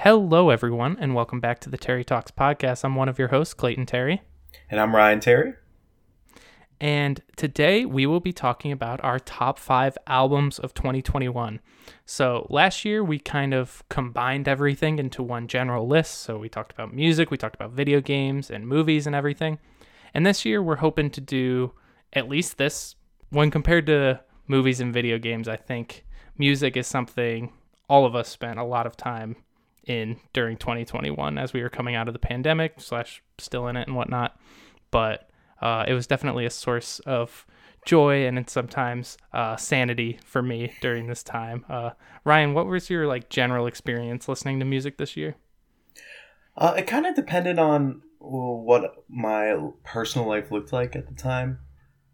Hello, everyone, and welcome back to the Terry Talks podcast. I'm one of your hosts, Clayton Terry. And I'm Ryan Terry. And today we will be talking about our top five albums of 2021. So last year we kind of combined everything into one general list. So we talked about music, we talked about video games and movies and everything. And this year we're hoping to do at least this. When compared to movies and video games, I think music is something all of us spent a lot of time in during 2021 as we were coming out of the pandemic slash still in it and whatnot. But uh, it was definitely a source of joy and sometimes uh, sanity for me during this time. Uh, Ryan, what was your like general experience listening to music this year? Uh, it kind of depended on what my personal life looked like at the time,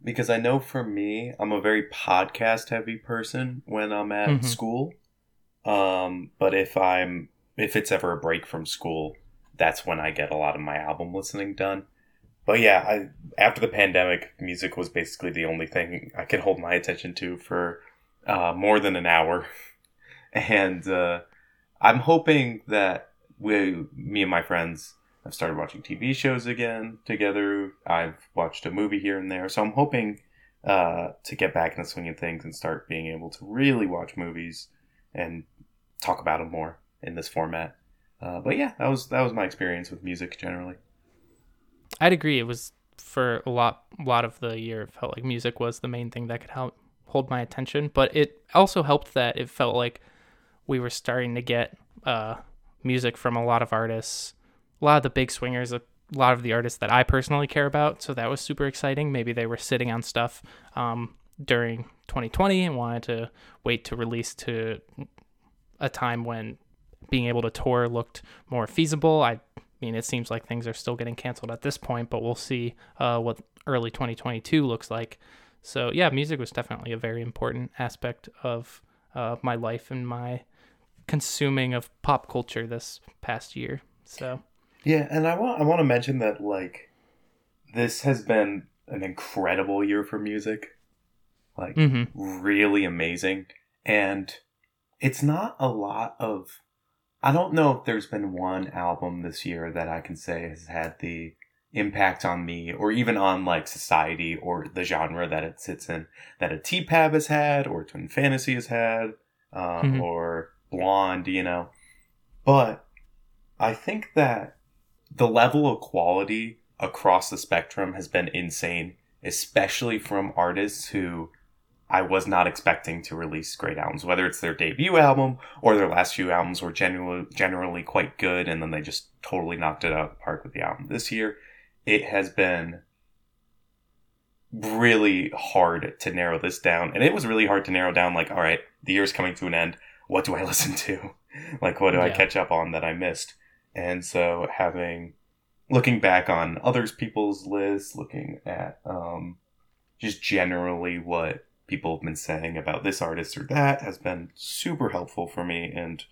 because I know for me, I'm a very podcast heavy person when I'm at mm-hmm. school. Um, but if I'm if it's ever a break from school, that's when I get a lot of my album listening done. But yeah, I, after the pandemic, music was basically the only thing I could hold my attention to for uh, more than an hour, and uh, I'm hoping that we, me and my friends, have started watching TV shows again together. I've watched a movie here and there, so I'm hoping uh, to get back in the swing of things and start being able to really watch movies and talk about them more in this format. Uh, but yeah, that was that was my experience with music generally. I'd agree. It was for a lot lot of the year. It felt like music was the main thing that could help hold my attention, but it also helped that it felt like we were starting to get uh, music from a lot of artists, a lot of the big swingers, a lot of the artists that I personally care about. So that was super exciting. Maybe they were sitting on stuff um, during 2020 and wanted to wait to release to a time when being able to tour looked more feasible. I mean, it seems like things are still getting canceled at this point, but we'll see uh, what early 2022 looks like. So, yeah, music was definitely a very important aspect of uh, my life and my consuming of pop culture this past year. So, yeah, and I want I want to mention that like this has been an incredible year for music. Like mm-hmm. really amazing and it's not a lot of I don't know if there's been one album this year that I can say has had the impact on me or even on like society or the genre that it sits in that a TPAB has had or Twin Fantasy has had um, mm-hmm. or Blonde, you know. But I think that the level of quality across the spectrum has been insane, especially from artists who I was not expecting to release great albums, whether it's their debut album or their last few albums were generally generally quite good, and then they just totally knocked it out of the park with the album this year. It has been really hard to narrow this down, and it was really hard to narrow down. Like, all right, the year's coming to an end. What do I listen to? like, what do yeah. I catch up on that I missed? And so, having looking back on others people's lists, looking at um, just generally what people have been saying about this artist or that has been super helpful for me and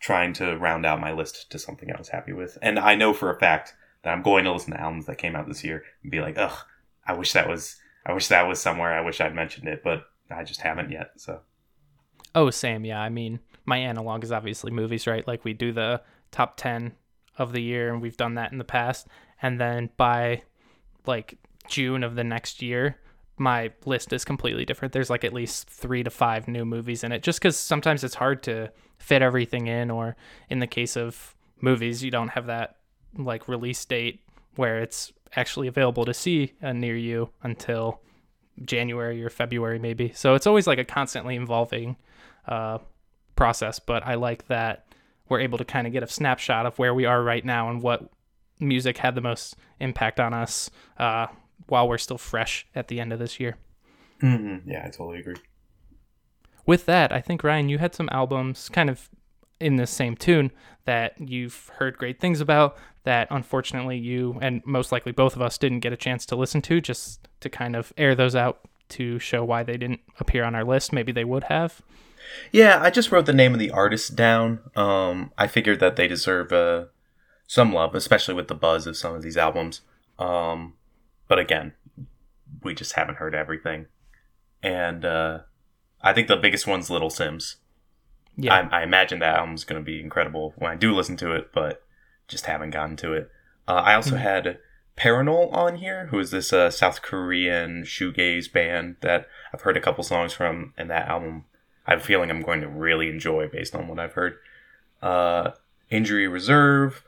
trying to round out my list to something I was happy with. And I know for a fact that I'm going to listen to albums that came out this year and be like, ugh, I wish that was I wish that was somewhere. I wish I'd mentioned it, but I just haven't yet. So Oh, Sam. yeah. I mean, my analog is obviously movies, right? Like we do the top ten of the year and we've done that in the past. And then by like June of the next year, my list is completely different. There's like at least three to five new movies in it, just because sometimes it's hard to fit everything in, or in the case of movies, you don't have that like release date where it's actually available to see uh, near you until January or February, maybe. So it's always like a constantly evolving uh, process, but I like that we're able to kind of get a snapshot of where we are right now and what music had the most impact on us uh, while we're still fresh at the end of this year. Mm-hmm. Yeah, I totally agree. With that, I think Ryan, you had some albums kind of in the same tune that you've heard great things about that unfortunately you and most likely both of us didn't get a chance to listen to just to kind of air those out to show why they didn't appear on our list maybe they would have yeah i just wrote the name of the artist down um, i figured that they deserve uh, some love especially with the buzz of some of these albums um, but again, we just haven't heard everything. And uh, I think the biggest one's Little Simz. yeah. I, I imagine that album's going to be incredible when I do listen to it, but just haven't gotten to it. Uh, I also mm-hmm. had Parannoul on here, who is this uh, South Korean shoegaze band that I've heard a couple songs from, and that album I have a feeling I'm going to really enjoy based on what I've heard. Uh, Injury Reserve,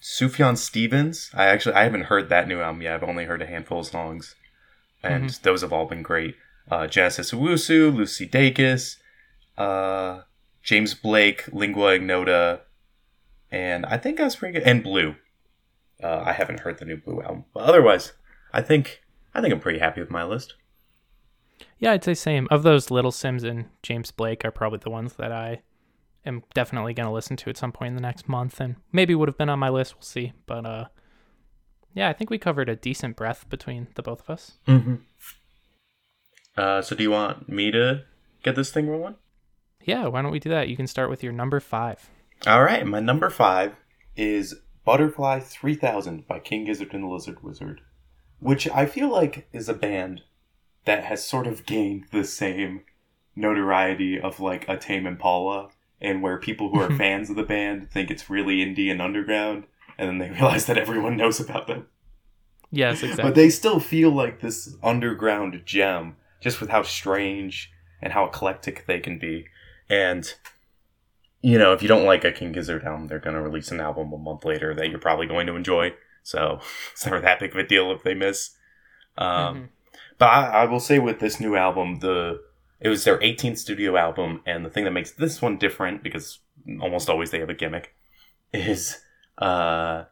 Sufjan Stevens. I actually I haven't heard that new album yet. I've only heard a handful of songs, and mm-hmm. those have all been great. Uh, Genesis Owusu, Lucy Dacus, uh, James Blake, Lingua Ignota, and I think that's pretty good. And Blue. Uh, I haven't heard the new Blue album, but otherwise, I think I think I'm pretty happy with my list. Yeah, I'd say same. Of those, Little Simz and James Blake are probably the ones that I am definitely going to listen to at some point in the next month, and maybe would have been on my list. We'll see. But uh, yeah, I think we covered a decent breadth between the both of us. Mm-hmm. Uh, so do you want me to get this thing rolling? Yeah, why don't we do that? You can start with your number five. All right, my number five is Butterfly 3000 by King Gizzard and the Lizard Wizard, which I feel like is a band that has sort of gained the same notoriety of like a Tame Impala, and where people who are fans of the band think it's really indie and underground, and then they realize that everyone knows about them. Yes, exactly. But they still feel like this underground gem, just with how strange and how eclectic they can be. And you know, if you don't like a King Gizzard album, they're going to release an album a month later that you're probably going to enjoy. So it's never that big of a deal if they miss. Um, mm-hmm. But I, I, will say with this new album, the it was their 18th studio album, and the thing that makes this one different, because almost always they have a gimmick, is uh,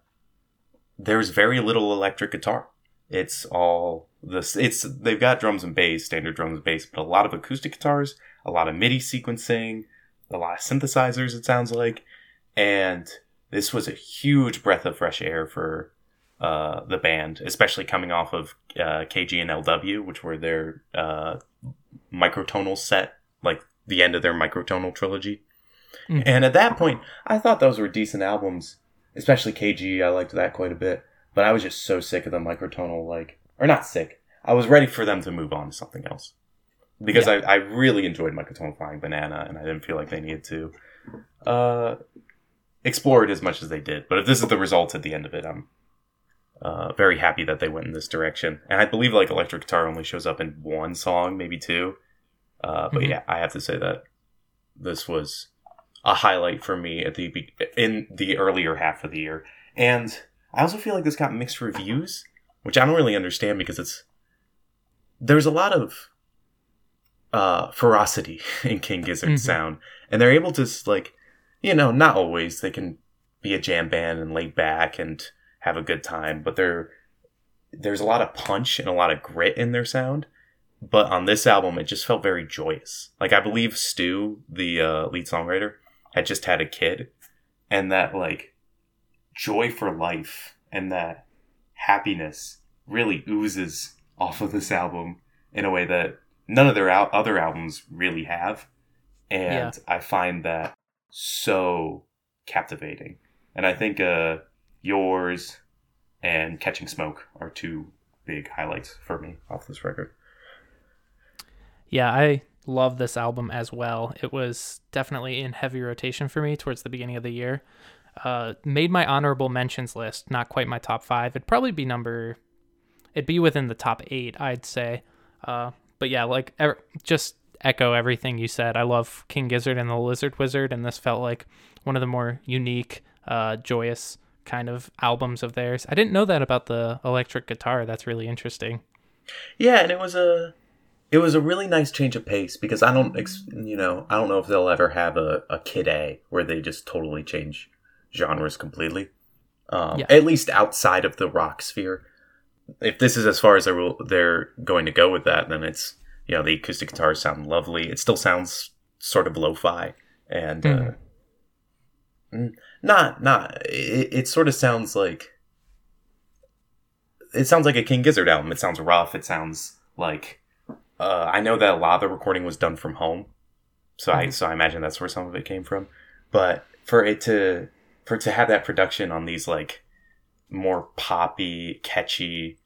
there's very little electric guitar. It's all this. It's they've got drums and bass, standard drums and bass, but a lot of acoustic guitars, a lot of MIDI sequencing, a lot of synthesizers. It sounds like, and this was a huge breath of fresh air for uh, the band, especially coming off of uh, KG and LW, which were their uh, microtonal set, like the end of their microtonal trilogy. Mm. And at that point, I thought those were decent albums, especially KG. I liked that quite a bit, but I was just so sick of the microtonal, like, or not sick. I was ready for them to move on to something else because yeah. I, I really enjoyed Microtonal Flying Banana, and I didn't feel like they needed to uh, explore it as much as they did. But if this is the result at the end of it, I'm uh, very happy that they went in this direction. And I believe like electric guitar only shows up in one song, maybe two. Uh, but mm-hmm. yeah, I have to say that this was a highlight for me at the in the earlier half of the year. And I also feel like this got mixed reviews, which I don't really understand because it's there's a lot of uh ferocity in King Gizzard's mm-hmm. sound, and they're able to like, you know, not always they can be a jam band and lay back and have a good time, but they're there's a lot of punch and a lot of grit in their sound. But on this album, it just felt very joyous. Like I believe Stu, the uh, lead songwriter, had just had a kid, and that like joy for life and that happiness really oozes off of this album in a way that none of their al- other albums really have. And yeah. I find that so captivating. And I think uh, yours and Catching Smoke are two big highlights for me off this record. Yeah, I love this album as well. It was definitely in heavy rotation for me towards the beginning of the year. Uh, made my honorable mentions list, not quite my top five. It'd probably be number, it'd be within the top eight, I'd say. Uh, but yeah, like er, just echo everything you said. I love King Gizzard and the Lizard Wizard, and this felt like one of the more unique, uh, joyous kind of albums of theirs. I didn't know that about the electric guitar. That's really interesting. Yeah, and it was a it was a really nice change of pace because I don't you know I don't know if they'll ever have a, a Kid A where they just totally change genres completely. Um, yeah. At least outside of the rock sphere if this is as far as they're, they're going to go with that, then it's you know the acoustic guitars sound lovely. It still sounds sort of lo-fi and mm. uh, not not. It, it sort of sounds like it sounds like a King Gizzard album. It sounds rough. It sounds like uh, I know that a lot of the recording was done from home, so mm-hmm. I so I imagine that's where some of it came from. But for it to for to have that production on these like more poppy, catchy,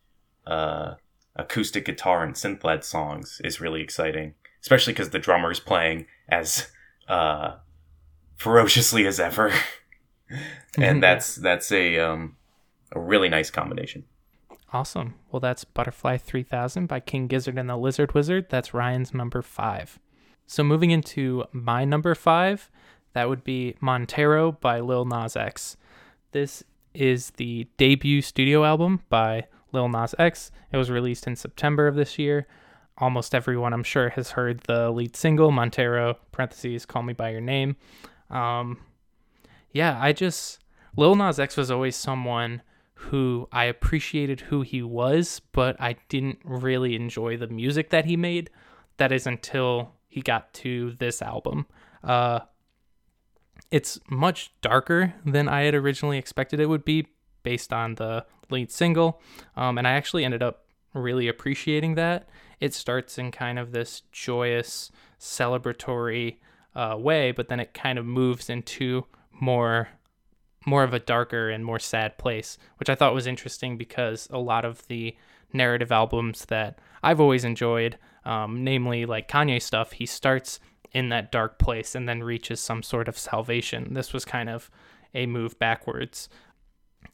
uh, acoustic guitar and synth led songs is really exciting, especially because the drummer's playing as uh, ferociously as ever, and that's that's a um, a really nice combination. Awesome. Well, that's Butterfly 3000 by King Gizzard and the Lizard Wizard. That's Ryan's number five. So moving into my number five, that would be Montero by Lil Nas X. This is the debut studio album by Lil Nas X. It was released in September of this year. Almost everyone, I'm sure, has heard the lead single, Montero, parentheses, Call Me By Your Name. Um, yeah, I just, Lil Nas X was always someone who I appreciated who he was, but I didn't really enjoy the music that he made. That is until he got to this album. Uh, it's much darker than I had originally expected it would be based on the lead single. Um, and I actually ended up really appreciating that. It starts in kind of this joyous, celebratory uh, way, but then it kind of moves into more more of a darker and more sad place, which I thought was interesting because a lot of the narrative albums that I've always enjoyed, um, namely like Kanye stuff, he starts in that dark place and then reaches some sort of salvation. This was kind of a move backwards.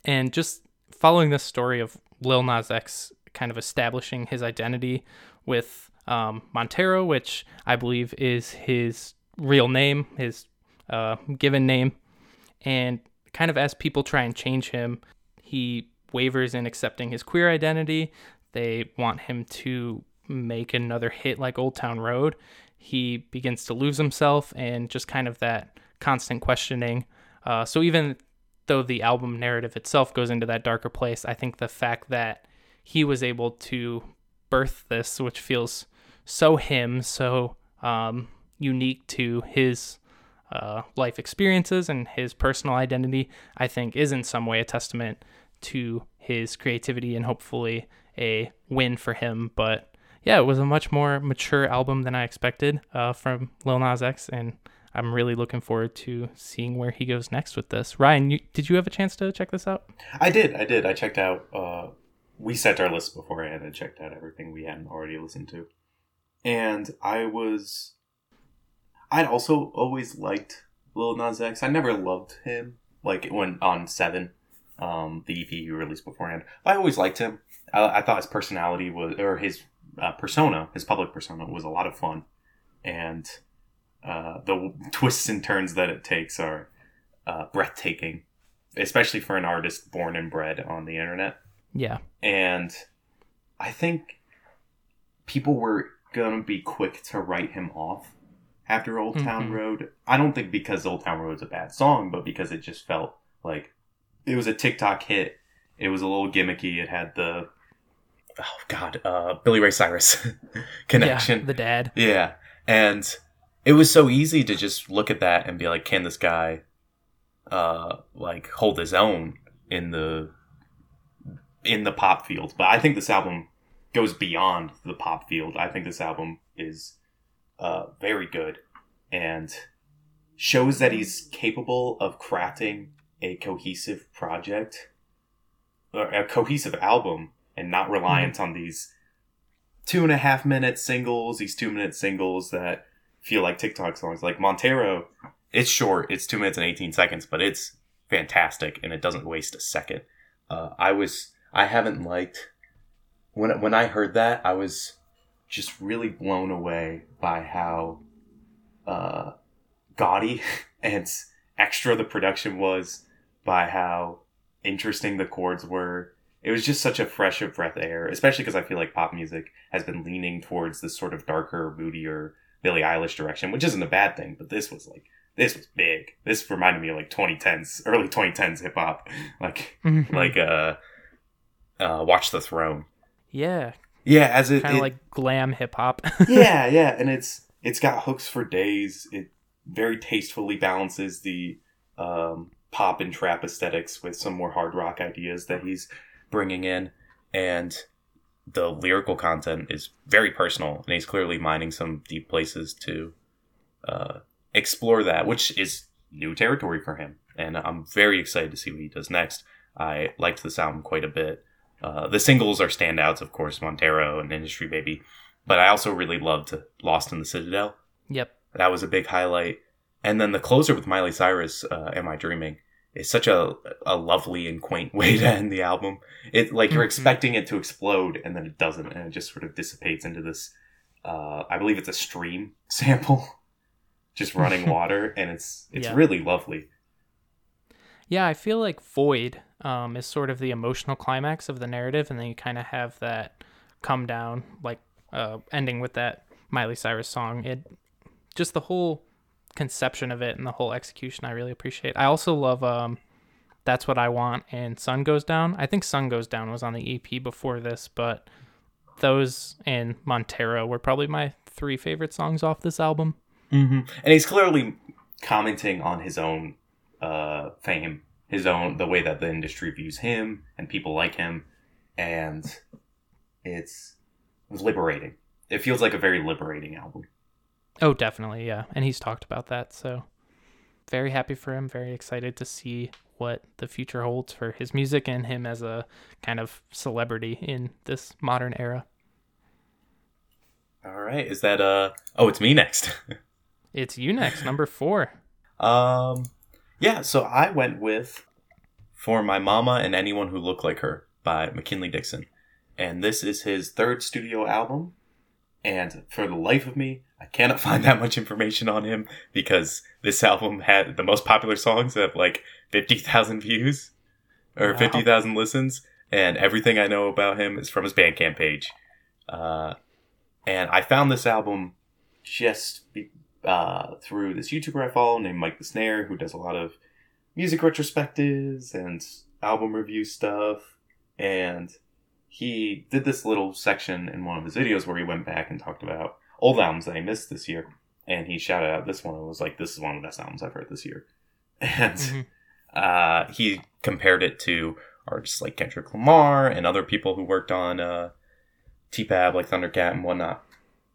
And just following this story of Lil Nas X kind of establishing his identity with um, Montero, which I believe is his real name, his uh, given name. And kind of as people try and change him, he wavers in accepting his queer identity. They want him to make another hit like Old Town Road he begins to lose himself and just kind of that constant questioning. Uh, so even though the album narrative itself goes into that darker place, I think the fact that he was able to birth this, which feels so him, so um, unique to his uh, life experiences and his personal identity, I think is in some way a testament to his creativity and hopefully a win for him. But yeah, it was a much more mature album than I expected uh, from Lil Nas X, and I'm really looking forward to seeing where he goes next with this. Ryan, you, did you have a chance to check this out? I did. I did. I checked out. Uh, we set our list beforehand and checked out everything we hadn't already listened to, and I was. I'd also always liked Lil Nas X. I never loved him like when on Seven, um, the EP he released beforehand. I always liked him. I, I thought his personality was or his uh, persona, his public persona, was a lot of fun, and uh, the twists and turns that it takes are uh, breathtaking, especially for an artist born and bred on the internet. Yeah, and I think people were gonna be quick to write him off after Old Town mm-hmm. Road. I don't think because Old Town Road is a bad song, but because it just felt like it was a TikTok hit. It was a little gimmicky. It had the oh god, uh, Billy Ray Cyrus connection. Yeah, the dad. Yeah, and it was so easy to just look at that and be like, can this guy, uh, like hold his own in the in the pop field? But I think this album goes beyond the pop field. I think this album is uh, very good and shows that he's capable of crafting a cohesive project or a cohesive album and not reliant mm-hmm. on these two and a half minute singles, these two minute singles that feel like TikTok songs. Like Montero, it's short, it's two minutes and 18 seconds, but it's fantastic and it doesn't waste a second. Uh, I was, I haven't liked, when, when I heard that, I was just really blown away by how uh, gaudy and extra the production was, by how interesting the chords were, it was just such a fresh of breath air, especially because I feel like pop music has been leaning towards this sort of darker, moodier Billie Eilish direction, which isn't a bad thing, but this was like this was big. This reminded me of like 2010s, early 2010s hip hop, like mm-hmm. like uh, uh, Watch the Throne. Yeah. Yeah, as it kind of like glam hip hop. yeah, yeah, and it's it's got hooks for days. It very tastefully balances the um, pop and trap aesthetics with some more hard rock ideas that he's bringing in, and the lyrical content is very personal, and he's clearly mining some deep places to uh, explore that, which is new territory for him. And I'm very excited to see what he does next. I liked this album quite a bit. Uh, the singles are standouts, of course, Montero and Industry Baby, but I also really loved Lost in the Citadel. Yep. That was a big highlight. And then the closer with Miley Cyrus, uh, "Am I Dreaming?" is such a a lovely and quaint way to end the album. It like you're mm-hmm. expecting it to explode, and then it doesn't, and it just sort of dissipates into this. Uh, I believe it's a stream sample, just running water, and it's it's yeah. really lovely. Yeah, I feel like Void um, is sort of the emotional climax of the narrative, and then you kind of have that come down, like uh, ending with that Miley Cyrus song. It just the whole conception of it and the whole execution I really appreciate. I also love um, That's What I Want and Sun Goes Down. I think Sun Goes Down was on the EP before this, but those and Montero were probably my three favorite songs off this album. Mm-hmm. And he's clearly commenting on his own uh, fame, his own the way that the industry views him and people like him, and it's liberating. It feels like a very liberating album. Oh, definitely, yeah. And he's talked about that, so very happy for him, very excited to see what the future holds for his music and him as a kind of celebrity in this modern era. All right, is that uh oh, it's me next. it's you next, number 4. Um yeah, so I went with For My Mama and Anyone Who Looked Like Her by McKinley Dixon. And this is his third studio album. And for the life of me, I cannot find that much information on him because this album had the most popular songs have like 50,000 views or wow. 50,000 listens. And everything I know about him is from his Bandcamp page. Uh, and I found this album just be, uh, through this YouTuber I follow named Mic the Snare, who does a lot of music retrospectives and album review stuff. And he did this little section in one of his videos where he went back and talked about old albums that he missed this year. And he shouted out this one and was like, This is one of the best albums I've heard this year. And mm-hmm. uh, he compared it to artists like Kendrick Lamar and other people who worked on uh, TPAB, like Thundercat and whatnot.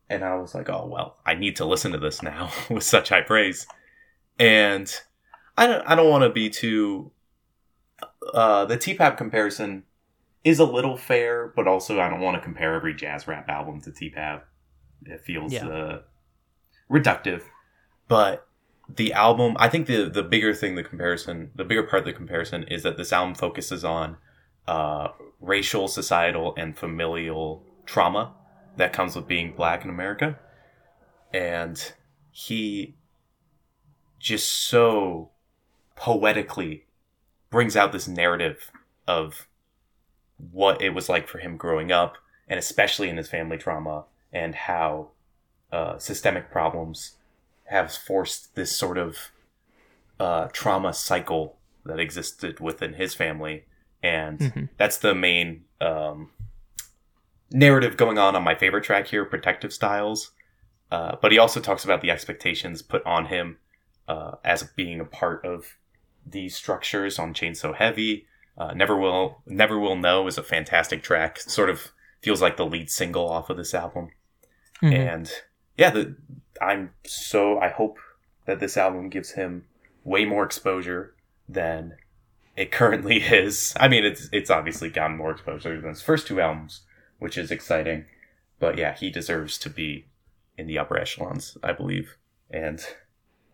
And I was like, Oh, well, I need to listen to this now with such high praise. And I don't, I don't want to be too. Uh, the TPAB comparison is a little fair, but also I don't want to compare every jazz rap album to TPAB. It feels yeah. uh, reductive. But the album, I think the the bigger thing, the comparison, the bigger part of the comparison is that this album focuses on uh, racial, societal, and familial trauma that comes with being black in America, and he just so poetically brings out this narrative of what it was like for him growing up, and especially in his family trauma, and how uh, systemic problems have forced this sort of uh, trauma cycle that existed within his family. And mm-hmm. that's the main um, narrative going on on my favorite track here, Protective Styles. Uh, but he also talks about the expectations put on him uh, as being a part of these structures on Chain So Heavy. Uh, Never Will Never Will Know is a fantastic track. Sort of feels like the lead single off of this album. Mm-hmm. And yeah, the, I'm so I hope that this album gives him way more exposure than it currently is. I mean, it's it's obviously gotten more exposure than his first two albums, which is exciting. But yeah, he deserves to be in the upper echelons, I believe. And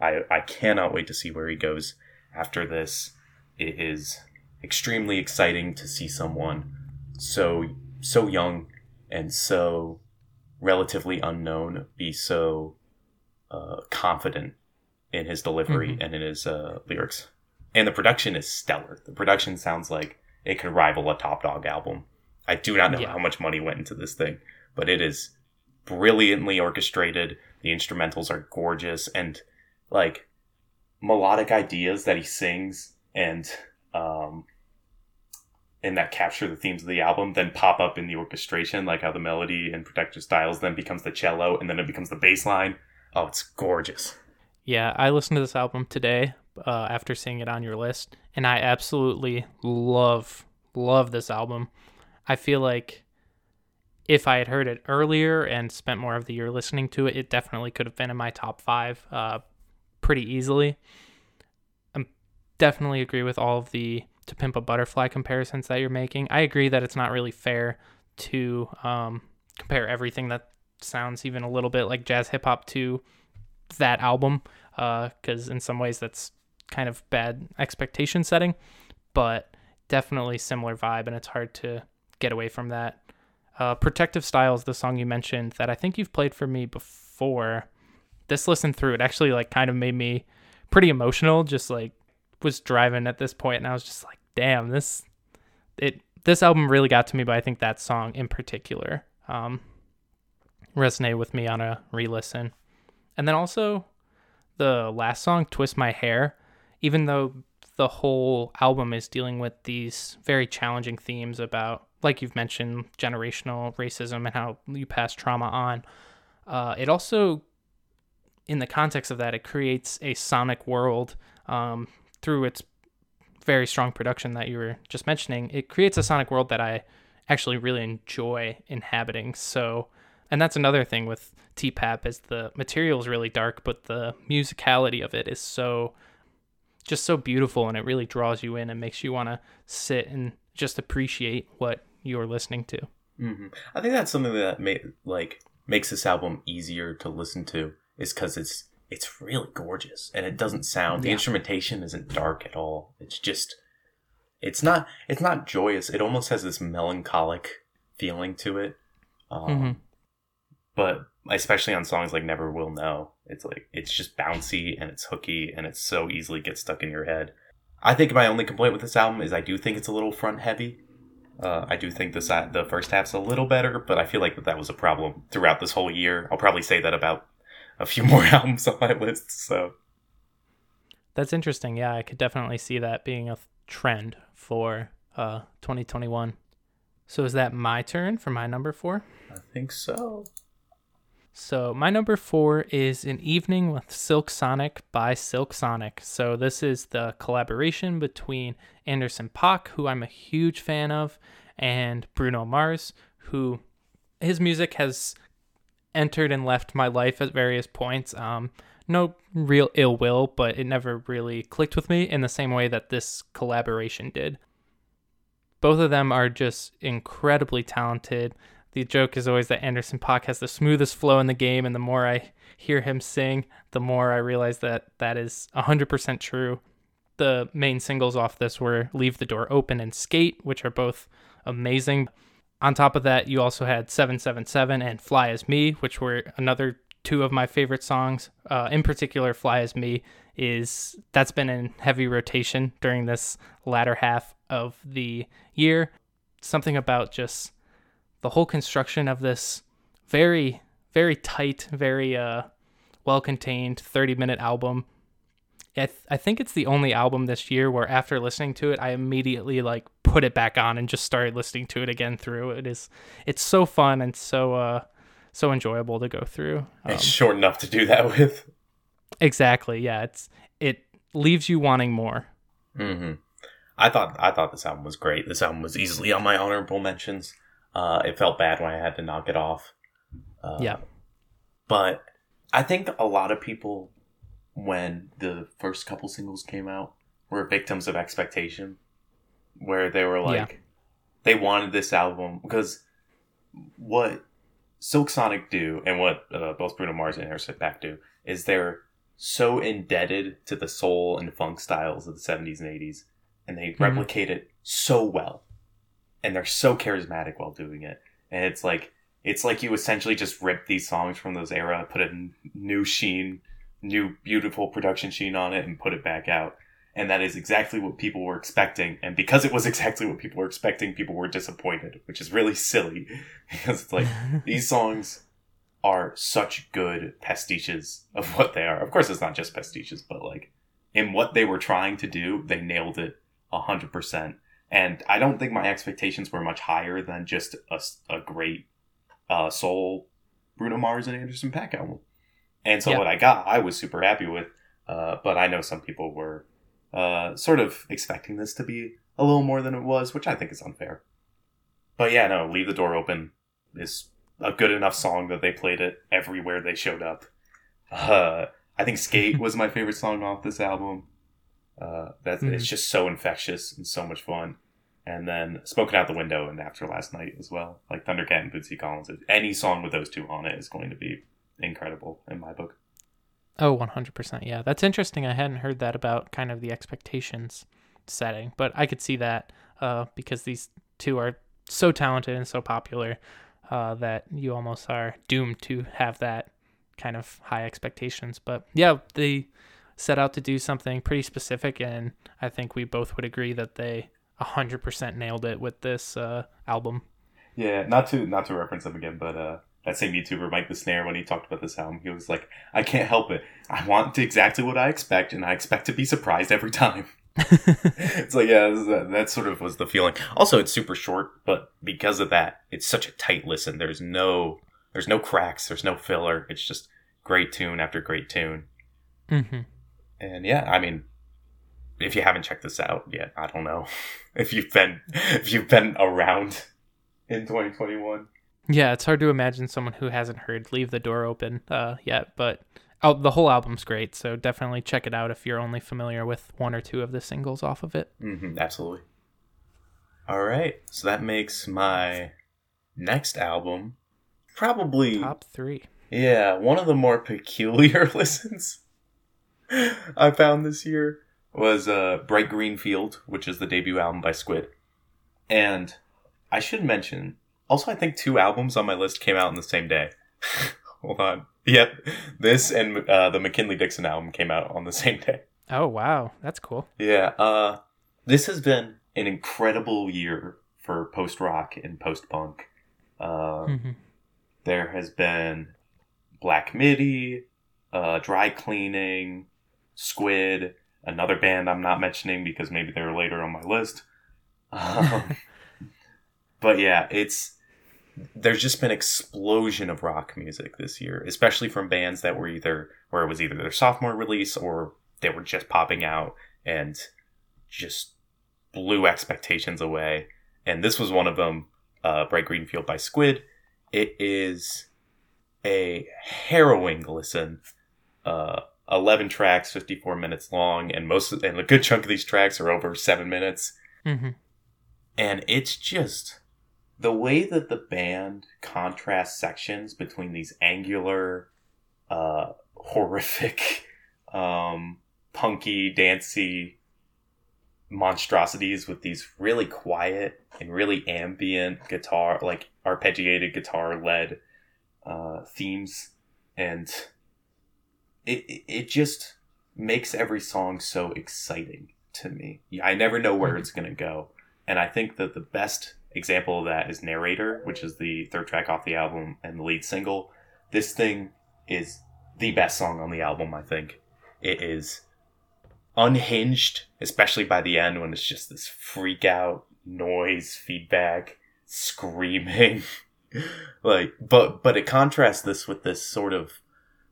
I I cannot wait to see where he goes after this. It is extremely exciting to see someone so so young and so relatively unknown be so uh, confident in his delivery mm-hmm. and in his uh, lyrics. And the production is stellar. The production sounds like it could rival a Top Dawg album. I do not know yeah. how much money went into this thing, but it is brilliantly orchestrated. The instrumentals are gorgeous and like melodic ideas that he sings and um, and that capture the themes of the album then pop up in the orchestration, like how the melody and Protective Styles then becomes the cello and then it becomes the bass line. Oh, it's gorgeous. Yeah, I listened to this album today uh, after seeing it on your list, and I absolutely love love this album. I feel like if I had heard it earlier and spent more of the year listening to it, it definitely could have been in my top five uh, pretty easily. I definitely agree with all of the to pimp a butterfly comparisons that you're making. I agree that it's not really fair to um, compare everything that sounds even a little bit like jazz hip hop to that album. because uh, in some ways that's kind of bad expectation setting, but definitely similar vibe, and it's hard to get away from that. Uh, Protective Styles, the song you mentioned that I think you've played for me before. This listen through, it actually like kind of made me pretty emotional. Just like was driving at this point, and I was just like, damn, this it this album really got to me. But I think that song in particular um, resonated with me on a re-listen, and then also the last song, "Twist My Hair." Even though the whole album is dealing with these very challenging themes about, like you've mentioned, generational racism and how you pass trauma on. Uh, it also, in the context of that, it creates a sonic world um, through its very strong production that you were just mentioning. It creates a sonic world that I actually really enjoy inhabiting. So, and that's another thing with TPAB is the material is really dark, but the musicality of it is so just so beautiful and it really draws you in and makes you want to sit and just appreciate what you're listening to. Mm-hmm. I think that's something that may, like makes this album easier to listen to is because it's it's really gorgeous and it doesn't sound the instrumentation isn't dark at all. It's just it's not it's not joyous. It almost has this melancholic feeling to it. Um, mm-hmm. But especially on songs like Never Will Know, it's like it's just bouncy and it's hooky and it so easily gets stuck in your head. I think my only complaint with this album is I do think it's a little front heavy. Uh, I do think the the first half's a little better, but I feel like that, that was a problem throughout this whole year. I'll probably say that about a few more albums on my list. So that's interesting. Yeah, I could definitely see that being a trend for uh, 2021. So is that my turn for my number four? I think so. So my number four is An Evening with Silk Sonic by Silk Sonic. So this is the collaboration between Anderson .Paak, who I'm a huge fan of, and Bruno Mars, who his music has entered and left my life at various points. Um, no real ill will, but it never really clicked with me in the same way that this collaboration did. Both of them are just incredibly talented the joke is always that Anderson .Paak has the smoothest flow in the game, and the more I hear him sing, the more I realize that that is 100% true. The main singles off this were Leave the Door Open and Skate, which are both amazing. On top of that, you also had 777 and Fly As Me, which were another two of my favorite songs. Uh, in particular, Fly As Me is that's been in heavy rotation during this latter half of the year. Something about just the whole construction of this very very tight, very uh, well contained 30 minute album. I, th- I think it's the only album this year where after listening to it, I immediately like put it back on and just started listening to it again through. It is it's so fun and so uh so enjoyable to go through. Um, it's short enough to do that with. Exactly. Yeah. It's it leaves you wanting more. Mm-hmm. I thought I thought this album was great. This album was easily on my honorable mentions. Uh, it felt bad when I had to knock it off. Uh, yeah. But I think a lot of people, when the first couple singles came out, were victims of expectation, where they were like, yeah. they wanted this album because what Silk Sonic do and what uh, both Bruno Mars and Anderson .Paak do is they're so indebted to the soul and funk styles of the 70s and 80s, and they mm-hmm. replicate it so well and they're so charismatic while doing it. And it's like it's like you essentially just rip these songs from those era, put a new sheen, new beautiful production sheen on it, and put it back out. And that is exactly what people were expecting. And because it was exactly what people were expecting, people were disappointed, which is really silly because it's like these songs are such good pastiches of what they are. Of course, it's not just pastiches, but like in what they were trying to do, they nailed it a hundred percent. And I don't think my expectations were much higher than just a, a great uh, soul Bruno Mars and Anderson .Paak album. And so yeah. what I got, I was super happy with. Uh, but I know some people were uh, sort of expecting this to be a little more than it was, which I think is unfair. But yeah, no, Leave the Door Open is a good enough song that they played it everywhere they showed up. Uh, I think Skate was my favorite song off this album. Uh, that mm-hmm. it's just so infectious and so much fun. And then Smokin Out the Window and After Last Night as well. Like Thundercat and Bootsy Collins. Any song with those two on it is going to be incredible in my book. Oh, 100%. Yeah. That's interesting. I hadn't heard that about kind of the expectations setting, but I could see that uh, because these two are so talented and so popular uh, that you almost are doomed to have that kind of high expectations. But yeah, they set out to do something pretty specific, and I think we both would agree that they 100% nailed it with this uh, album. Yeah, not to not to reference them again, but uh, that same YouTuber Mic the Snare when he talked about this album, he was like, "I can't help it. I want exactly what I expect, and I expect to be surprised every time." it's like yeah, that, that sort of was the feeling. Also, it's super short, but because of that, it's such a tight listen. There's no there's no cracks. There's no filler. It's just great tune after great tune. Mm-hmm. And yeah, I mean, if you haven't checked this out yet, I don't know if you've been if you've been around in 2021. Yeah, it's hard to imagine someone who hasn't heard "Leave the Door Open" uh, yet, but oh, the whole album's great. So definitely check it out if you're only familiar with one or two of the singles off of it. Mm-hmm, absolutely. All right, so that makes my next album probably top three. Yeah, one of the more peculiar listens I found this year was uh, Bright Green Field, which is the debut album by Squid. And I should mention, also, I think two albums on my list came out in the same day. Hold on. Yep. This and uh, the McKinley Dixon album came out on the same day. Oh, wow. That's cool. Yeah. Uh, this has been an incredible year for post rock and post punk. Uh, mm-hmm. There has been Black Midi, uh, Dry Cleaning, Squid, another band I'm not mentioning because maybe they're later on my list. Um, but yeah, it's there's just been explosion of rock music this year, especially from bands that were either where it was either their sophomore release or they were just popping out and just blew expectations away. And this was one of them, uh, Bright Green Field by Squid. It is a harrowing listen. Uh, 11 tracks, 54 minutes long, and most of, and a good chunk of these tracks are over seven minutes. Mm-hmm. And it's just the way that the band contrasts sections between these angular, uh, horrific, um, punky, dancey monstrosities with these really quiet and really ambient guitar, like arpeggiated guitar led uh, themes. And it it just makes every song so exciting to me. I never know where mm-hmm. it's going to go. And I think that the best example of that is Narrator, which is the third track off the album and the lead single. This thing is the best song on the album, I think. It is unhinged, especially by the end when it's just this freak out noise, feedback, screaming. like but but it contrasts this with this sort of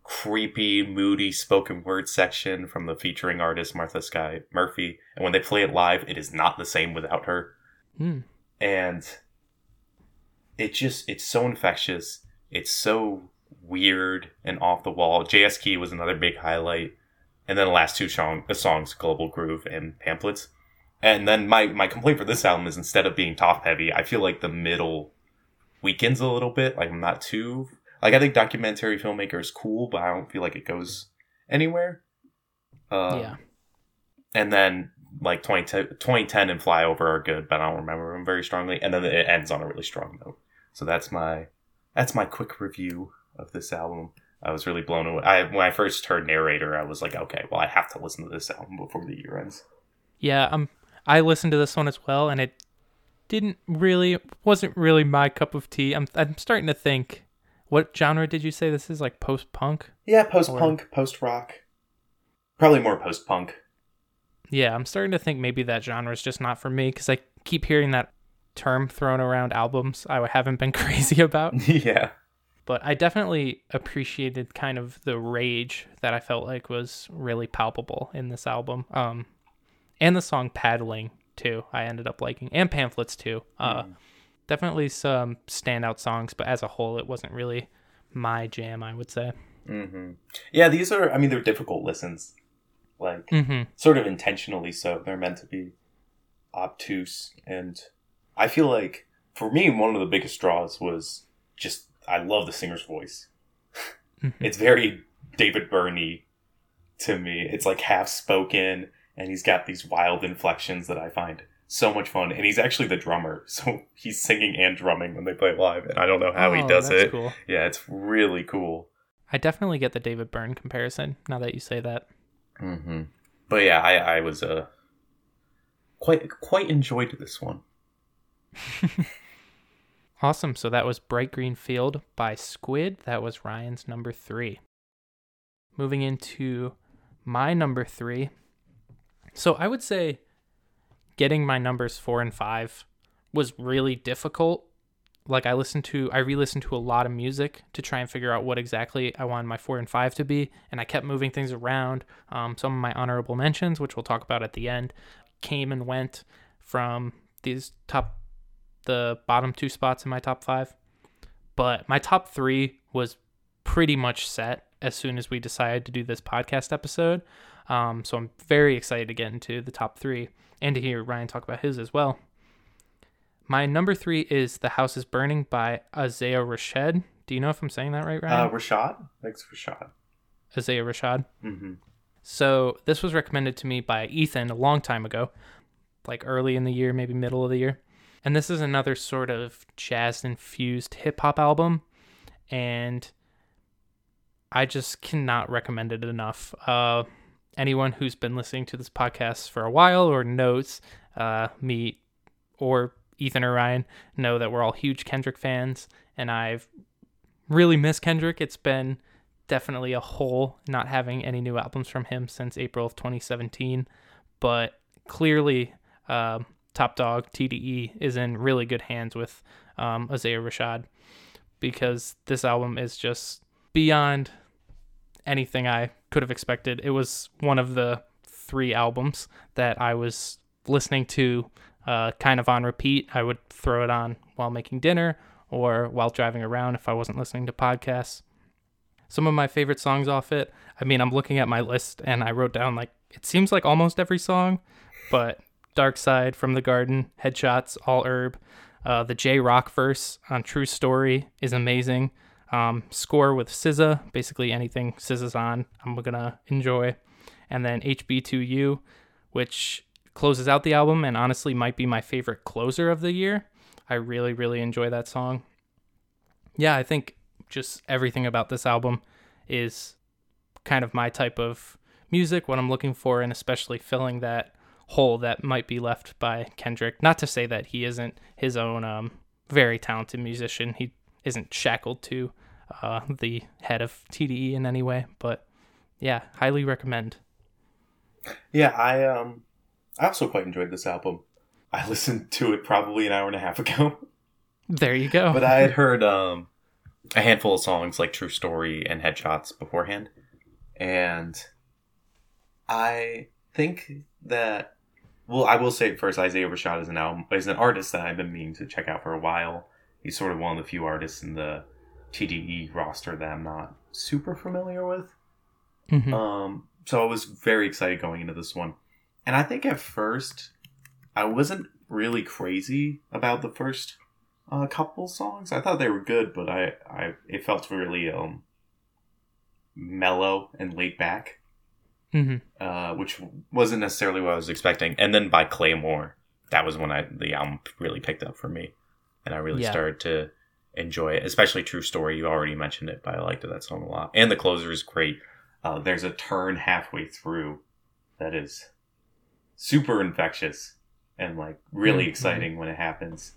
creepy, moody spoken word section from the featuring artist Martha Sky Murphy. And when they play it live, it is not the same without her. Mm. And it just, it's so infectious. It's so weird and off the wall. G.S.K. was another big highlight. And then the last two song, the songs, Global Groove and Pamphlets. And then my, my complaint for this album is instead of being top heavy, I feel like the middle weakens a little bit. Like I'm not too like I think documentary filmmaker is cool, but I don't feel like it goes anywhere. Uh, yeah. And then like 20, 2010 and Flyover are good, but I don't remember them very strongly. And then it ends on a really strong note. So that's my that's my quick review of this album. I was really blown away. I when I first heard Narrator, I was like, okay, well, I have to listen to this album before the year ends. Yeah, um, I listened to this one as well, and it didn't really wasn't really my cup of tea. I'm I'm starting to think what genre did you say this is? Like post punk? Yeah, post punk, post rock. Probably more post punk. Yeah, I'm starting to think maybe that genre is just not for me because I keep hearing that term thrown around albums I haven't been crazy about. yeah. But I definitely appreciated kind of the rage that I felt like was really palpable in this album. Um, and the song Paddling too. I ended up liking and pamphlets too. Uh, mm definitely some standout songs, but as a whole, it wasn't really my jam. I would say. Mm-hmm. Yeah, these are. I mean, they're difficult listens, like mm-hmm. sort of intentionally so. They're meant to be obtuse, and I feel like for me, one of the biggest draws was just I love the singer's voice. Mm-hmm. It's very David Byrne to me. It's like half spoken, and he's got these wild inflections that I find so much fun. And he's actually the drummer, so he's singing and drumming when they play live. And I don't know how oh, he does it. Cool. Yeah, it's really cool. I definitely get the David Byrne comparison now that you say that. Mm-hmm. But yeah, I, I was uh, quite quite enjoyed this one. awesome. So that was Bright Green Field by Squid. That was Ryan's number three. Moving into my number three. So I would say getting my numbers four and five was really difficult. Like I listened to, I re-listened to a lot of music to try and figure out what exactly I wanted my four and five to be, and I kept moving things around. Um, some of my honorable mentions, which we'll talk about at the end, came and went from these top, the bottom two spots in my top five. But my top three was pretty much set as soon as we decided to do this podcast episode. Um, so I'm very excited to get into the top three and to hear Ryan talk about his as well. My number three is The House is Burning by Isaiah Rashad. Do you know if I'm saying that right, Ryan? Uh, Rashad? Thanks, Rashad. Isaiah Rashad. Mm-hmm. So this was recommended to me by Ethan a long time ago, like early in the year, maybe middle of the year. And this is another sort of jazz infused hip hop album. And I just cannot recommend it enough. Uh, anyone who's been listening to this podcast for a while or knows uh, me or Ethan or Ryan know that we're all huge Kendrick fans, and I've really missed Kendrick. It's been definitely a hole not having any new albums from him since April of 2017, but clearly, uh, Top Dawg TDE is in really good hands with um, Isaiah Rashad because this album is just beyond anything I could have expected. It was one of the three albums that I was listening to uh, kind of on repeat. I would throw it on while making dinner or while driving around if I wasn't listening to podcasts. Some of my favorite songs off it, I mean, I'm looking at my list and I wrote down like, it seems like almost every song, but Darkseid from the Garden, Headshots, All Herb, uh, the Jay Rock verse on True Story is amazing. Um, score with SZA, basically anything SZA's on, I'm gonna enjoy. And then HB2U, which closes out the album and honestly might be my favorite closer of the year. I really, really enjoy that song. Yeah, I think just everything about this album is kind of my type of music, what I'm looking for, and especially filling that hole that might be left by Kendrick. Not to say that he isn't his own um, very talented musician. He isn't shackled to uh, the head of TDE in any way. But yeah, highly recommend. Yeah, I um, I also quite enjoyed this album. I listened to it probably an hour and a half ago. There you go. but I had heard um, a handful of songs like True Story and Headshots beforehand, and I think that well, I will say first, Isaiah Rashad is an album is an artist that I've been meaning to check out for a while he's sort of one of the few artists in the TDE roster that I'm not super familiar with. Mm-hmm. Um, so I was very excited going into this one. And I think at first, I wasn't really crazy about the first uh, couple songs. I thought they were good, but I, I it felt really um, mellow and laid back, mm-hmm. uh, which wasn't necessarily what I was expecting. And then by Claymore, that was when I the album really picked up for me and I really yeah. started to enjoy it. Especially True Story. You already mentioned it, but I liked that song a lot. And the closer is great. Uh, there's a turn halfway through that is super infectious and like really mm-hmm. exciting when it happens.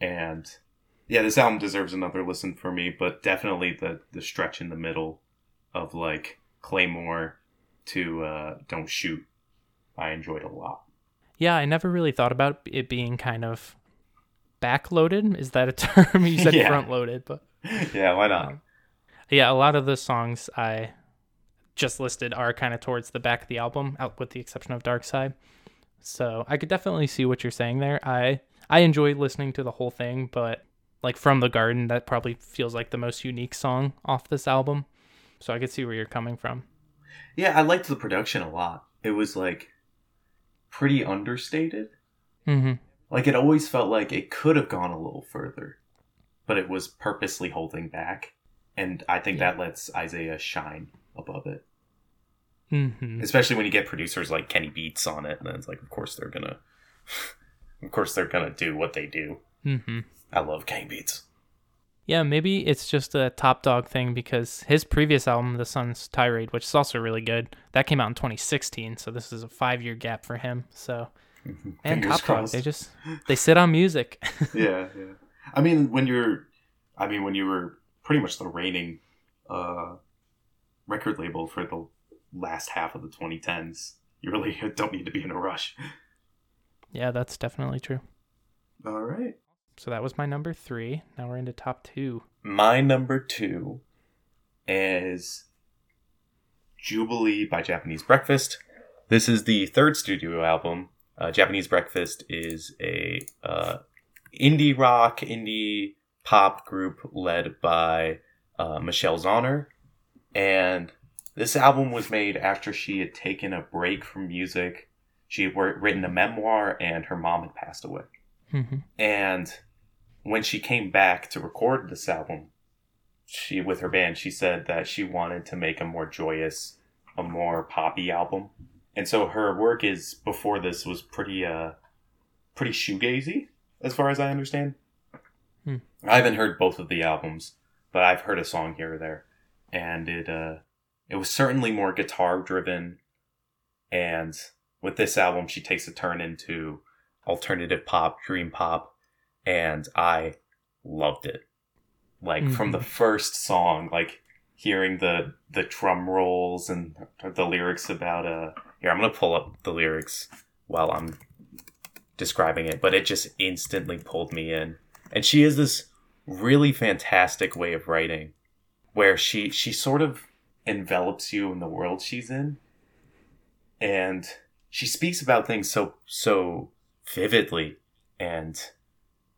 And yeah, this album deserves another listen for me, but definitely the the stretch in the middle of like Claymore to uh, Don't Shoot, I enjoyed a lot. Yeah, I never really thought about it being kind of backloaded. Is that a term? you said yeah. front loaded, but yeah, why not? Um, yeah, a lot of the songs I just listed are kind of towards the back of the album, out with the exception of Darkseid. So I could definitely see what you're saying there. I I enjoy listening to the whole thing, but like from the garden, that probably feels like the most unique song off this album. So I could see where you're coming from. Yeah, I liked the production a lot. It was like pretty understated. Mm-hmm. Like it always felt like it could have gone a little further, but it was purposely holding back. And I think yeah. that lets Isaiah shine above it. Mm-hmm. Especially when you get producers like Kenny Beats on it, and then it's like, of course they're gonna, of course they're gonna do what they do. Mm-hmm. I love Kenny Beats. Yeah, maybe it's just a Top Dawg thing because his previous album, The Sun's Tirade, which is also really good, that came out in 2016. So this is a five year gap for him. So, and mm-hmm. Top Dawg, they just they sit on music. yeah, yeah. I mean, when you're, I mean, when you were pretty much the reigning uh, record label for the last half of the 2010s, you really don't need to be in a rush. Yeah, that's definitely true. All right. So that was my number three. Now we're into top two. My number two is Jubilee by Japanese Breakfast. This is the third studio album. Uh, Japanese Breakfast is a uh, indie rock, indie pop group led by uh, Michelle Zauner. And this album was made after she had taken a break from music. She had written a memoir, and her mom had passed away. Mm-hmm. And when she came back to record this album, she with her band, she said that she wanted to make a more joyous, a more poppy album. And so her work is before this was pretty uh pretty shoegazy, as far as I understand. Hmm. I haven't heard both of the albums, but I've heard a song here or there. And it uh it was certainly more guitar driven and with this album she takes a turn into alternative pop, dream pop, and I loved it. Like mm-hmm. from the mm-hmm. first song, like hearing the the drum rolls and the lyrics about uh here I'm gonna pull up the lyrics while I'm describing it, but it just instantly pulled me in. And she has this really fantastic way of writing where she she sort of envelops you in the world she's in. And she speaks about things so so vividly. And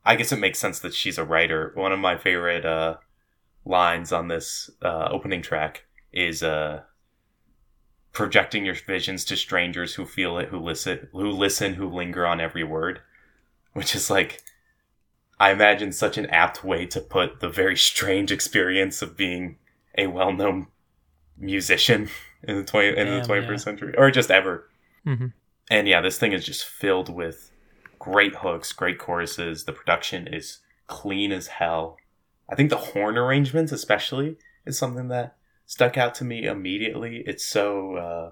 i guess it makes sense that she's a writer. One of my favorite uh, lines on this uh, opening track is uh, projecting your visions to strangers who feel it who listen who listen who linger on every word which is like i imagine such an apt way to put the very strange experience of being a well-known musician in the 20 in Damn, the 21st yeah. century or just ever mm-hmm. and yeah this thing is just filled with great hooks, great choruses. The production is clean as hell. I think the horn arrangements, especially, is something that stuck out to me immediately. It's so uh,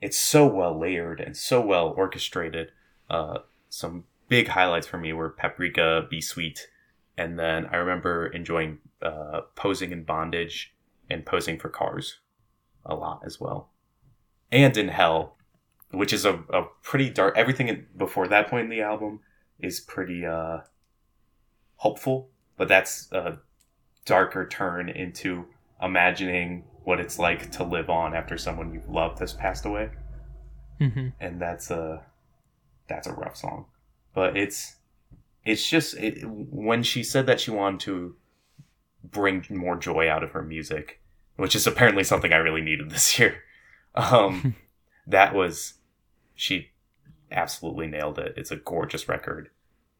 it's so well layered and so well orchestrated. Uh, some big highlights for me were Paprika, Be Sweet, and then I remember enjoying uh, Posing in Bondage and Posing for Cars a lot as well. And in Hell, which is a, a pretty dark. Everything before that point in the album is pretty uh, hopeful, but that's a darker turn into imagining what it's like to live on after someone you've loved has passed away, mm-hmm. and that's a that's a rough song, but it's it's just it, when she said that she wanted to bring more joy out of her music, which is apparently something I really needed this year. Um, that was she absolutely nailed it. It's a gorgeous record,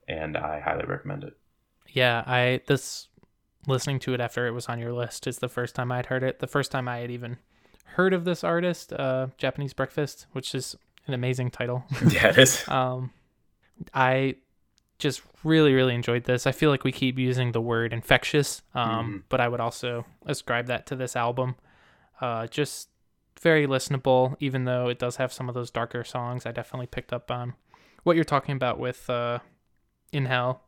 and I highly recommend it. Yeah, I this listening to it after it was on your list is the first time I'd heard it. The first time I had even heard of this artist, uh, Japanese Breakfast, which is an amazing title. Yeah, it is. um, I just really, really enjoyed this. I feel like we keep using the word infectious, um, mm-hmm. but I would also ascribe that to this album. Uh, just very listenable, even though it does have some of those darker songs. I definitely picked up on what you're talking about with uh, In Hell.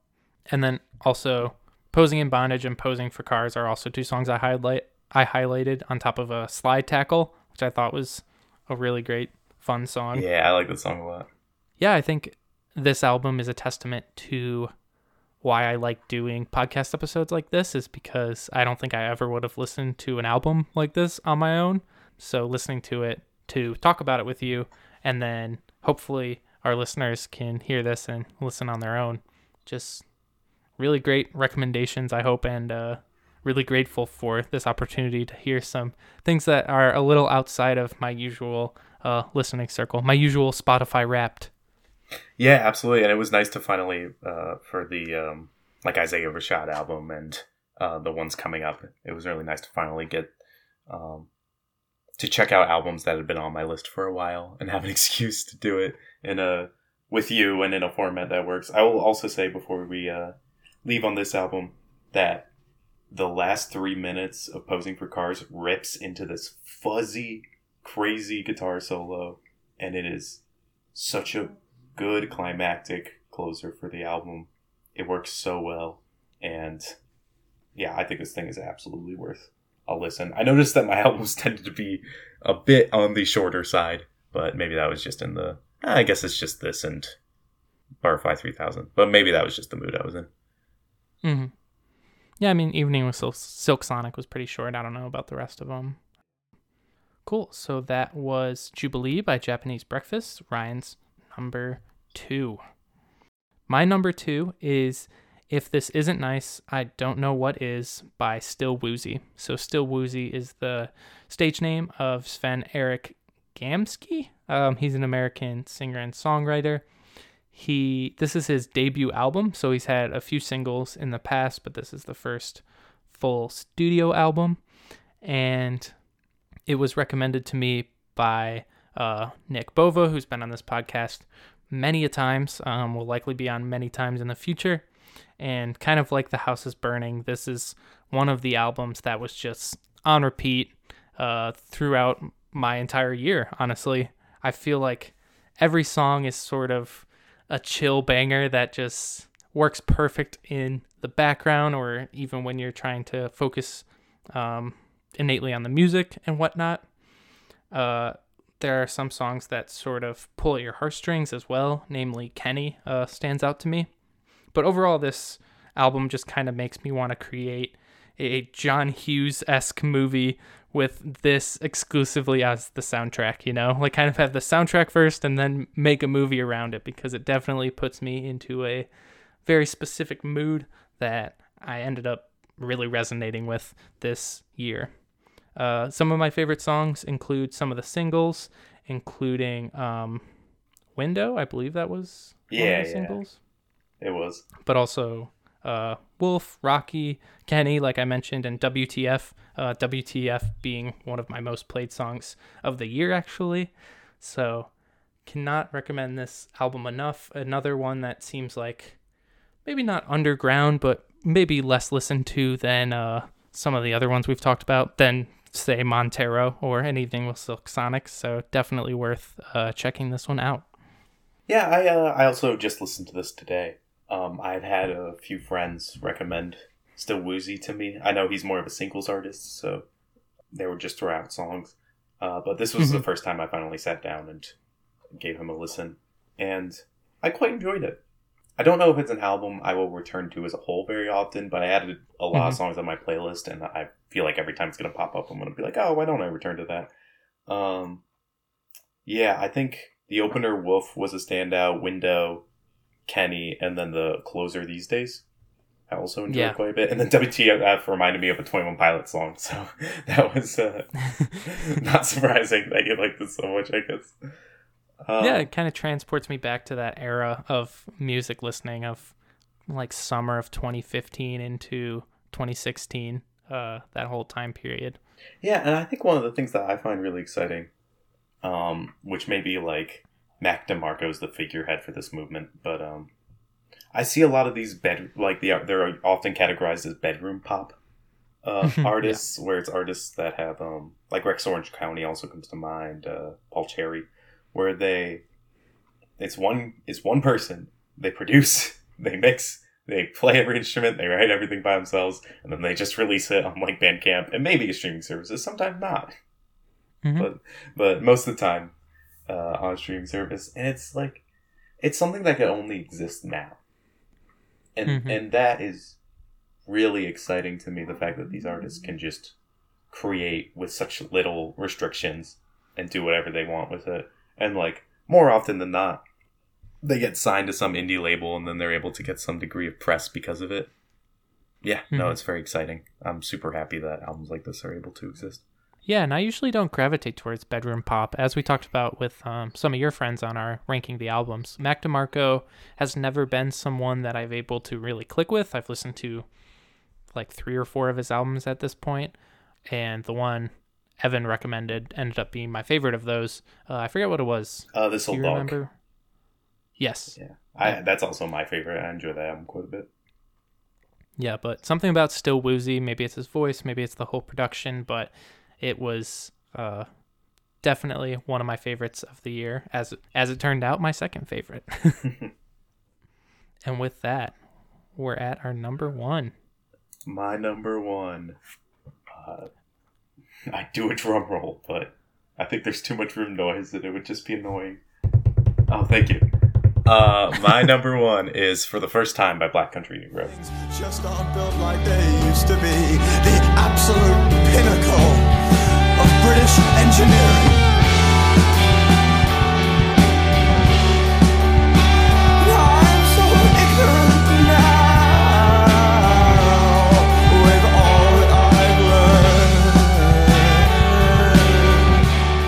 And then also Posing in Bondage and Posing for Cars are also two songs I highlight I highlighted on top of a slide tackle, which I thought was a really great fun song. Yeah, I like that song a lot. Yeah, I think this album is a testament to why I like doing podcast episodes like this is because I don't think I ever would have listened to an album like this on my own. So listening to it to talk about it with you, and then hopefully our listeners can hear this and listen on their own. Just really great recommendations, I hope, and uh, really grateful for this opportunity to hear some things that are a little outside of my usual uh, listening circle, my usual Spotify wrapped. Yeah, absolutely, and it was nice to finally uh, for the um, like Isaiah Rashad album and uh, the ones coming up. It was really nice to finally get um, to check out albums that had been on my list for a while and have an excuse to do it in a with you and in a format that works. I will also say before we uh, leave on this album that the last three minutes of posing for cars rips into this fuzzy, crazy guitar solo, and it is such a good climactic closer for the album. It works so well, and yeah, I think this thing is absolutely worth a listen. I noticed that my albums tended to be a bit on the shorter side, but maybe that was just in the. I guess it's just this and Butterfly 3000, but maybe that was just the mood I was in. Mm-hmm. Yeah, I mean, Evening with Silk Sonic was pretty short. I don't know about the rest of them. Cool. So that was Jubilee by Japanese Breakfast, Ryan's number two. My number two is If This Isn't Nice, I Don't Know What Is by Still Woozy. So, Still Woozy is the stage name of Sven Erik Gamsky. Um, he's an American singer and songwriter. He this is his debut album, so he's had a few singles in the past, but this is the first full studio album, and it was recommended to me by uh, Nick Bova, who's been on this podcast many a times. Um, will likely be on many times in the future, and kind of like The House is Burning, this is one of the albums that was just on repeat uh, throughout my entire year. Honestly, I feel like every song is sort of a chill banger that just works perfect in the background or even when you're trying to focus um, innately on the music and whatnot. Uh, there are some songs that sort of pull at your heartstrings as well, namely Kenny uh, stands out to me. But overall, this album just kind of makes me want to create a John Hughes esque movie with this exclusively as the soundtrack, you know? Like kind of have the soundtrack first and then make a movie around it because it definitely puts me into a very specific mood that I ended up really resonating with this year. Uh, some of my favorite songs include some of the singles, including um, "Window." I believe that was yeah, yeah. singles. It was, but also uh, Wolf, Rocky, Kenny, like I mentioned, and WTF. Uh, WTF being one of my most played songs of the year, actually. So, cannot recommend this album enough. Another one that seems like maybe not underground, but maybe less listened to than uh, some of the other ones we've talked about, than say Montero or anything with Silk Sonic. So, definitely worth uh, checking this one out. Yeah, I uh, I also just listened to this today. Um, I've had a few friends recommend Still Woozy to me. I know he's more of a singles artist, so they would just throw out songs. Uh, but this was the mm-hmm. first time I finally sat down and gave him a listen, and I quite enjoyed it. I don't know if it's an album I will return to as a whole very often, but I added a lot mm-hmm. of songs on my playlist, and I feel like every time it's going to pop up, I'm going to be like, oh, why don't I return to that? Um, yeah, I think the opener Wolf was a standout. Window Kenny, and then the closer these days. I also enjoyed yeah. quite a bit. And then WTF reminded me of a 21 Pilots song, so that was uh, not surprising that you liked this so much, I guess. Um, yeah, it kind of transports me back to that era of music listening of like summer of 2015 into 2016, uh, that whole time period. Yeah, and I think one of the things that I find really exciting, um, which may be like Mac DeMarco is the figurehead for this movement, but um, I see a lot of these bed like the they're often categorized as bedroom pop uh, artists, yeah. where it's artists that have um, like Rex Orange County also comes to mind, uh, Paul Cherry, where they it's one it's one person they produce, they mix, they play every instrument, they write everything by themselves, and then they just release it on like Bandcamp and maybe streaming services, sometimes not. Mm-hmm. But but most of the time uh, on a streaming service, and it's like it's something that can only exist now, and mm-hmm. and that is really exciting to me. The fact that these artists can just create with such little restrictions and do whatever they want with it, and like more often than not, they get signed to some indie label and then they're able to get some degree of press because of it. Yeah, mm-hmm. no, it's very exciting. I'm super happy that albums like this are able to exist. Yeah, and I usually don't gravitate towards bedroom pop, as we talked about with um, some of your friends on our ranking the albums. Mac DeMarco has never been someone that I've able to really click with. I've listened to like three or four of his albums at this point, and the one Evan recommended ended up being my favorite of those. Uh, I forget what it was. Uh, this old dog. remember? Yes. Yeah, I, that's also my favorite. I enjoy that album quite a bit. Yeah, but something about Still Woozy. Maybe it's his voice, maybe it's the whole production, but it was uh, definitely one of my favorites of the year. As as it turned out, my second favorite. and with that, we're at our number one. My number one. Uh, I do a drum roll, but I think there's too much room noise that it would just be annoying. Oh, thank you. Uh, my number one is For the First Time by Black Country New Road. Just aren't built like they used to be. The absolute pinnacle of British engineering. I'm so ignorant now with all that I've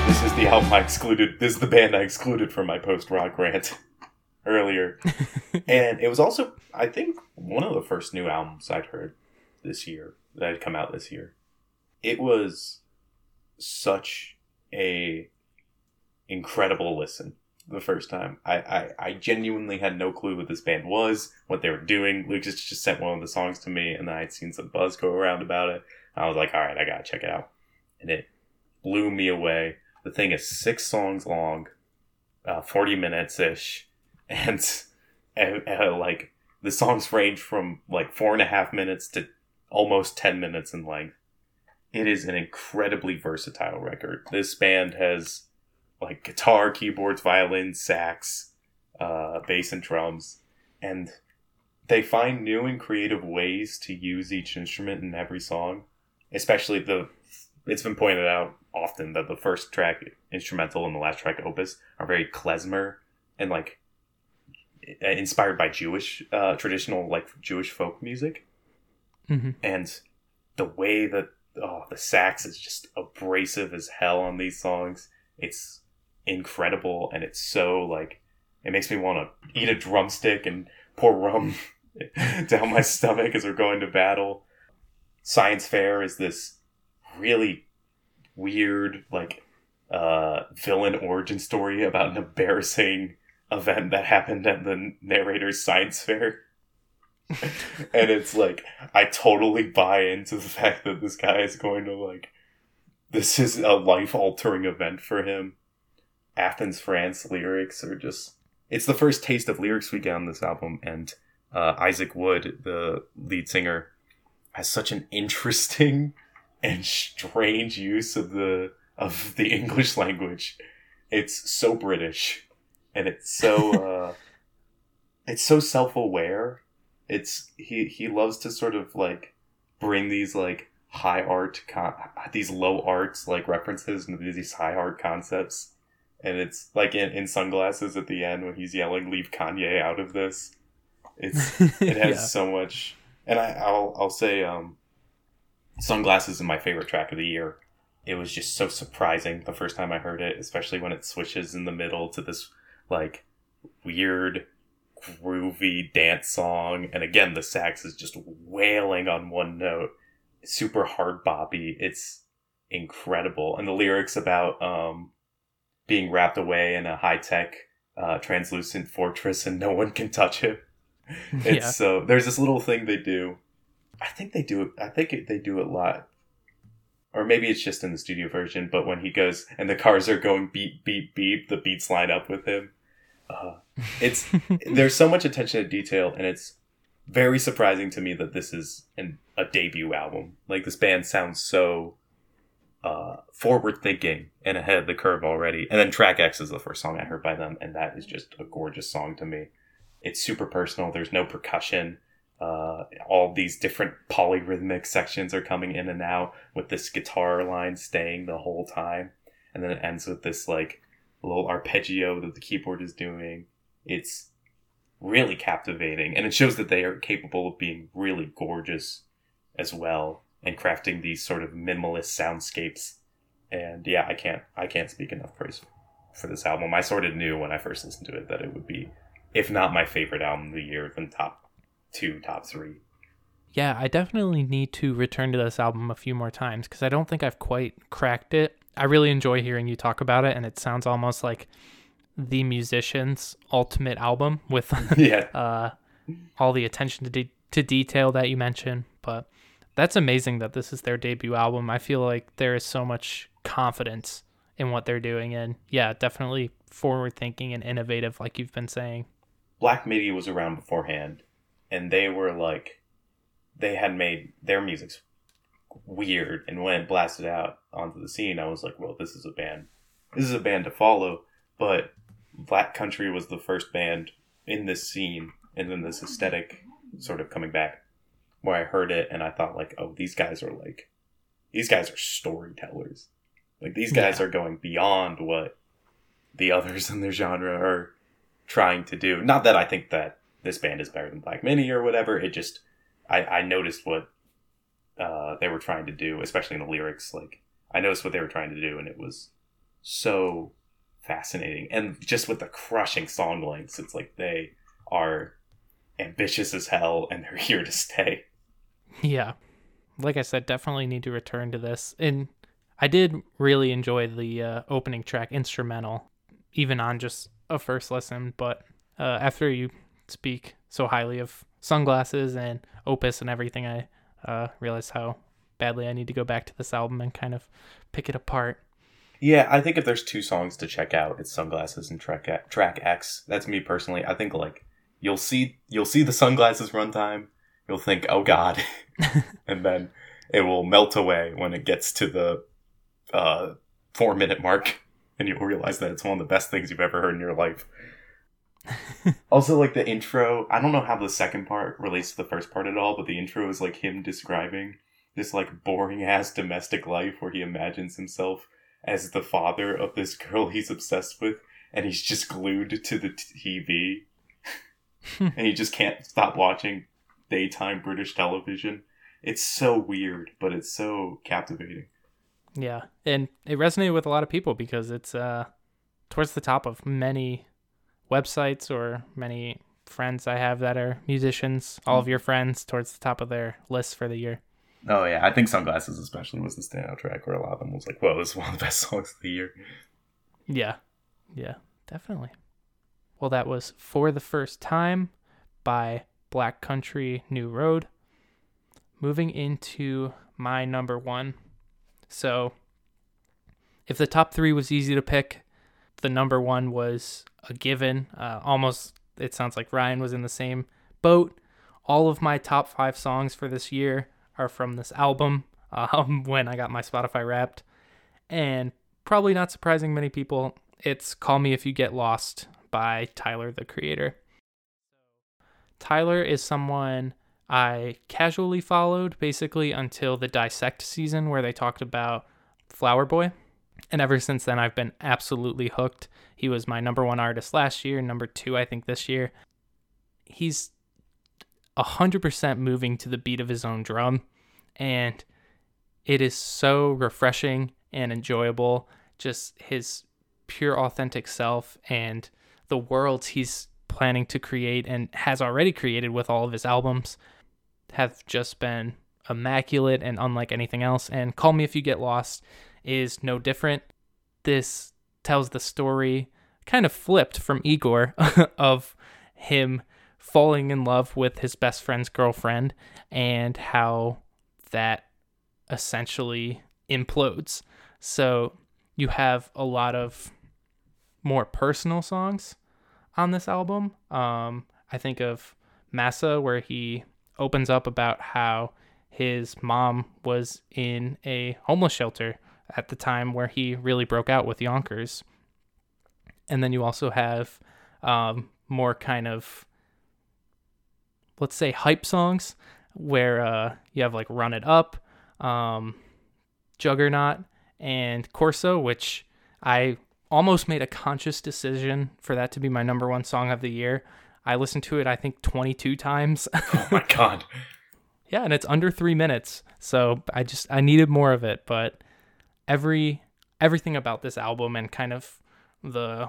learned. This is the album I excluded. This is the band I excluded from my post rock rant earlier. and it was also, I think, one of the first new albums I'd heard this year that had come out this year. It was such a incredible listen the first time. I, I, I genuinely had no clue what this band was, what they were doing. Lucas just sent one of the songs to me, and then I'd seen some buzz go around about it. I was like, all right, I gotta check it out. And it blew me away. The thing is six songs long, uh, 40 minutes ish, and, and, uh, like the songs range from like four and a half minutes to almost 10 minutes in length. It is an incredibly versatile record. This band has like guitar, keyboards, violin, sax, uh, bass, and drums, and they find new and creative ways to use each instrument in every song. Especially the, it's been pointed out often that the first track instrumental and the last track opus are very klezmer and like inspired by Jewish uh, traditional like Jewish folk music, hmm and the way that oh the sax is just abrasive as hell on these songs. It's incredible, and it's so like it makes me want to eat a drumstick and pour rum down my stomach as we're going to battle. Science Fair is this really weird like uh villain origin story about an embarrassing event that happened at the narrator's science fair. and it's like I totally buy into the fact that this guy is going to like this is a life altering event for him. Athens, France lyrics are just it's the first taste of lyrics we get on this album and uh, Isaac Wood, the lead singer, has such an interesting and strange use of the of the English language. It's so British and it's so uh, it's so self aware. It's he he loves to sort of like bring these like high art con- these low arts like references into these high art concepts. And it's like in, in sunglasses at the end when he's yelling leave kanye out of this. It's it has Yeah. so much and I, i'll i'll say um sunglasses is my favorite track of the year. It was just so surprising the first time i heard it especially when it switches in the middle to this like weird groovy dance song and again the sax is just wailing on one note. Super hard boppy. It's incredible. And the lyrics about um being wrapped away in a high-tech uh, translucent fortress and no one can touch it. It's yeah. so there's this little thing they do. I think they do it i think it, they do it a lot or maybe it's just in the studio version but when he goes and the cars are going beep beep beep the beats line up with him uh, it's there's so much attention to detail and it's very surprising to me that this is an, a debut album. Like this band sounds so uh, forward thinking and ahead of the curve already. And then track x is the first song i heard by them and that is just a gorgeous song to me. It's super personal. There's no percussion. Uh, all these different polyrhythmic sections are coming in and out with this guitar line staying the whole time. And then it ends with this like little arpeggio that the keyboard is doing. It's really captivating and it shows that they are capable of being really gorgeous as well and crafting these sort of minimalist soundscapes. And yeah i can't i can't speak enough praise for this album. I sort of knew when i first listened to it that it would be if not my favorite album of the year then top two top three. Yeah, I definitely need to return to this album a few more times because I don't think I've quite cracked it. I really enjoy hearing you talk about it, and it sounds almost like the musician's ultimate album with yeah. uh, all the attention to de- to detail that you mentioned. But that's amazing that this is their debut album. I feel like there is so much confidence in what they're doing, and yeah, definitely forward thinking and innovative, like you've been saying. Black Midi was around beforehand, and they were like, they had made their music's weird, and when it blasted out onto the scene, I was like, well, this is a band, this is a band to follow. But Black Country was the first band in this scene, and then this aesthetic sort of coming back, where I heard it and I thought like, oh, these guys are like, these guys are storytellers. Like these guys Yeah. are going beyond what the others in their genre are trying to do. Not that I think that this band is better than Black Midi or whatever. It just I, I noticed what uh, they were trying to do, especially in the lyrics. Like I noticed what they were trying to do, and it was so fascinating. And just with the crushing song lengths, it's like they are ambitious as hell, and they're here to stay. Yeah. Like I said, definitely need to return to this. And I did really enjoy the uh, opening track instrumental, even on just a first listen. But uh, after you speak so highly of sunglasses and Opus and everything, I uh, realized how badly I need to go back to this album and kind of pick it apart. Yeah, I think if there's two songs to check out, it's Sunglasses and Track Track X. That's me personally. I think like you'll see you'll see the Sunglasses runtime, you'll think, "Oh god." and then it will melt away when it gets to the uh 4 minute mark and you'll realize that it's one of the best things you've ever heard in your life. also like the intro, I don't know how the second part relates to the first part at all, but the intro is like him describing this like boring ass domestic life where he imagines himself as the father of this girl he's obsessed with and he's just glued to the TV and he just can't stop watching daytime British television. It's so weird, but it's so captivating. Yeah, and it resonated with a lot of people because it's uh towards the top of many websites or many friends I have that are musicians. All of mm. your friends towards the top of their list for the year. Oh yeah, I think Sunglasses especially was the standout track where a lot of them was like, "Whoa, this is one of the best songs of the year." Yeah, yeah, definitely. Well, that was for the first time by Black Country New Road. Moving into my number one. So, if the top three was easy to pick, the number one was a given. Uh, almost, it sounds like Ryan was in the same boat. All of my top five songs for this year are from this album um, when I got my Spotify wrapped. And probably not surprising many people, it's Call Me If You Get Lost by Tyler, the creator. Tyler is someone I casually followed basically until the Dissect season where they talked about Flower Boy. And ever since then, I've been absolutely hooked. He was my number one artist last year, number two, I think, this year. He's 100% moving to the beat of his own drum. And it is so refreshing and enjoyable. Just his pure, authentic self and the worlds he's planning to create and has already created with all of his albums have just been immaculate and unlike anything else. And Call Me If You Get Lost is no different. This tells the story kind of flipped from Igor of him falling in love with his best friend's girlfriend and how that essentially implodes. So you have a lot of more personal songs on this album. Um, I think of Massa, where he opens up about how his mom was in a homeless shelter at the time where he really broke out with Yonkers. And then you also have um, more kind of, let's say, hype songs where uh, you have like Run It Up, um, Juggernaut, and Corso, which I almost made a conscious decision for that to be my number one song of the year. I listened to it, I think, 22 times. Oh my god. yeah, and it's under three minutes, so I just I needed more of it. But every everything about this album and kind of the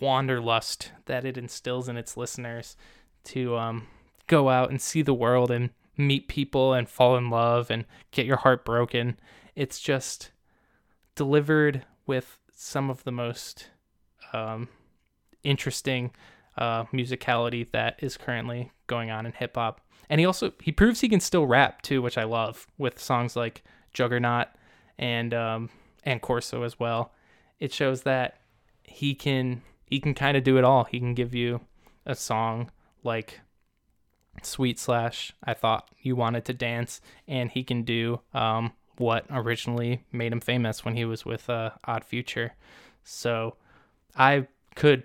wanderlust that it instills in its listeners to um, go out and see the world and meet people and fall in love and get your heart broken. It's just delivered with some of the most um, interesting uh, musicality that is currently going on in hip hop. And he also he proves he can still rap too, which I love with songs like Juggernaut and um, and Corso as well. It shows that he can he can kind of do it all. He can give you a song like Sweet Slash. I thought you wanted to dance, and he can do um, what originally made him famous when he was with uh, Odd Future. So I could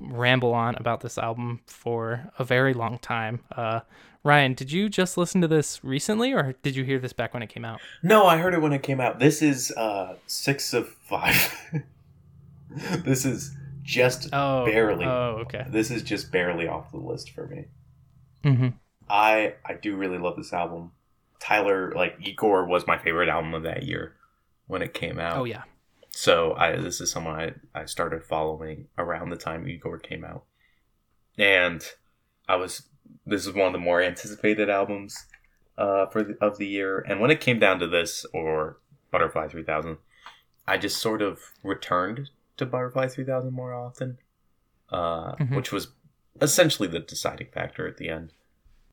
ramble on about this album for a very long time. Uh, Ryan, did you just listen to this recently, or did you hear this back when it came out? No, I heard it when it came out. This is uh, six of five. this is just oh, barely. Oh, okay. This is just barely off the list for me. Mm-hmm. I I do really love this album. Tyler, like Igor, was my favorite album of that year when it came out. Oh yeah. So I this is someone I, I started following around the time Igor came out. And I was this is one of the more anticipated albums uh, for the, of the year. And when it came down to this or Butterfly 3000, I just sort of returned to Butterfly 3000 more often, uh, mm-hmm. which was essentially the deciding factor at the end.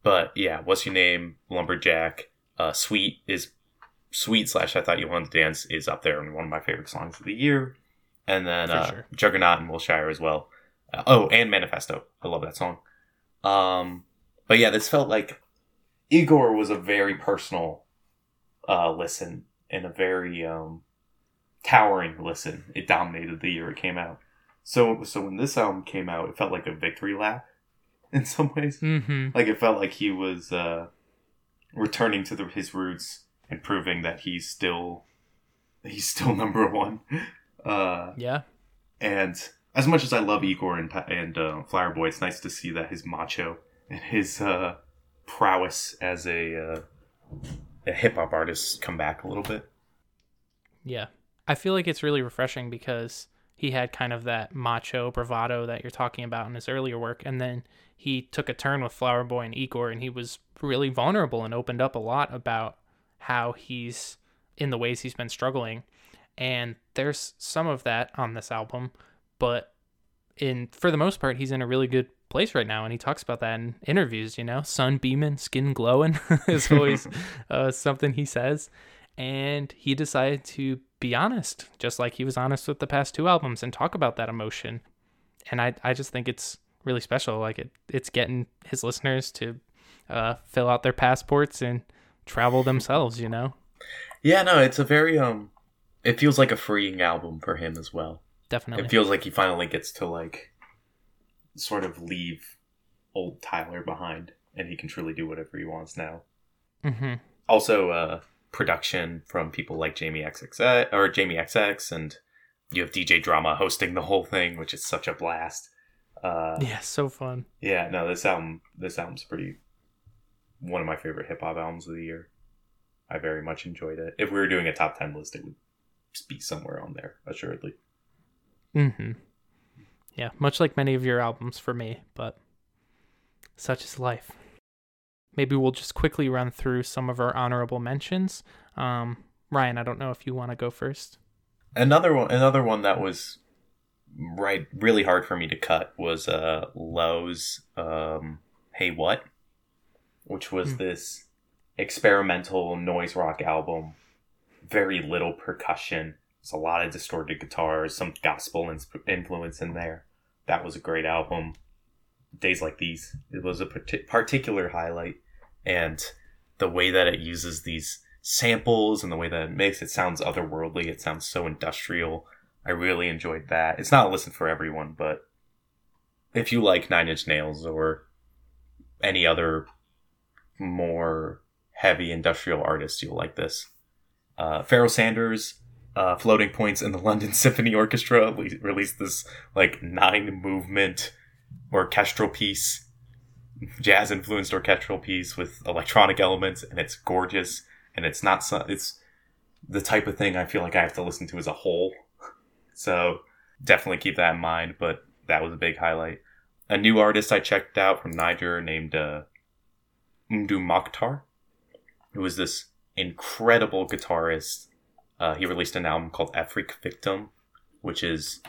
But yeah, what's your name? Lumberjack. Uh, Sweet is Sweet slash I Thought You Wanted to Dance is up there and one of my favorite songs of the year. And then uh, sure. Juggernaut and Wilshire as well. Uh, oh, and Manifesto. I love that song. Um, but yeah, this felt like Igor was a very personal uh, listen and a very um, towering listen. It dominated the year it came out. So so when this album came out, it felt like a victory lap in some ways. Mm-hmm. Like it felt like he was uh, returning to the, his roots and proving that he's still he's still number one. Uh, yeah. And as much as I love Igor and and uh, Flower Boy, it's nice to see that his macho and his uh, prowess as a uh, a hip hop artist come back a little bit. Yeah, I feel like it's really refreshing because he had kind of that macho bravado that you're talking about in his earlier work, and then he took a turn with Flower Boy and Igor, and he was really vulnerable and opened up a lot about how he's in the ways he's been struggling. And there's some of that on this album, but in for the most part, he's in a really good place right now, and he talks about that in interviews. You know, sun beaming, skin glowing is always uh, something he says. And he decided to be honest, just like he was honest with the past two albums, and talk about that emotion. And I, I just think it's really special. Like it, it's getting his listeners to uh, fill out their passports and travel themselves. You know. Yeah, no, it's a very um, it feels like a freeing album for him as well. Definitely, it feels like he finally gets to like sort of leave old Tyler behind, and he can truly do whatever he wants now. Mm-hmm. Also, uh, production from people like Jamie XX or Jamie XX, and you have DJ Drama hosting the whole thing, which is such a blast. Uh, yeah, so fun. Yeah, no, this album, this album's pretty one of my favorite hip hop albums of the year. I very much enjoyed it. If we were doing a top ten list, it would be somewhere on there, assuredly. Hmm. Yeah, much like many of your albums for me, but such is life. Maybe we'll just quickly run through some of our honorable mentions. Um, Ryan, I don't know if you want to go first. Another one, another one that was right really hard for me to cut was uh Low's um Hey What which was mm. this experimental noise rock album very little percussion there's a lot of distorted guitars some gospel influence in there. That was a great album. Days like these it was a particular highlight. And the way that it uses these samples and the way that it makes it sounds otherworldly. It sounds so industrial. I really enjoyed that. It's not a listen for everyone, but if you like Nine Inch Nails or any other more heavy industrial artist, you'll like this. Uh, Pharoah Sanders, uh, Floating Points, and the London Symphony Orchestra le- released this like nine movement orchestral piece, jazz influenced orchestral piece with electronic elements, and it's gorgeous. And it's not so, it's the type of thing I feel like I have to listen to as a whole so definitely keep that in mind. But that was a big highlight. A new artist I checked out from Niger named uh, Mdou Moctar. who was this incredible guitarist. Uh, he released an album called Afrique Victim, which is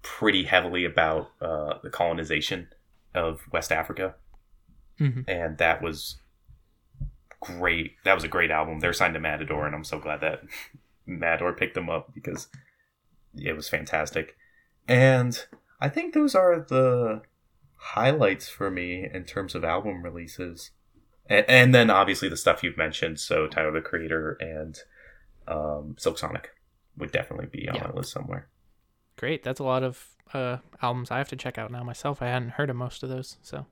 pretty heavily about uh, the colonization of West Africa, mm-hmm. and that was great. That was a great album. They're signed to Matador, and I'm so glad that Matador picked them up because it was fantastic. And I think those are the highlights for me in terms of album releases. And, and then obviously the stuff you've mentioned, so Tyler the Creator and um, Silk Sonic would definitely be on yeah. my list somewhere. Great, that's a lot of uh, albums I have to check out now myself. I hadn't heard of most of those, so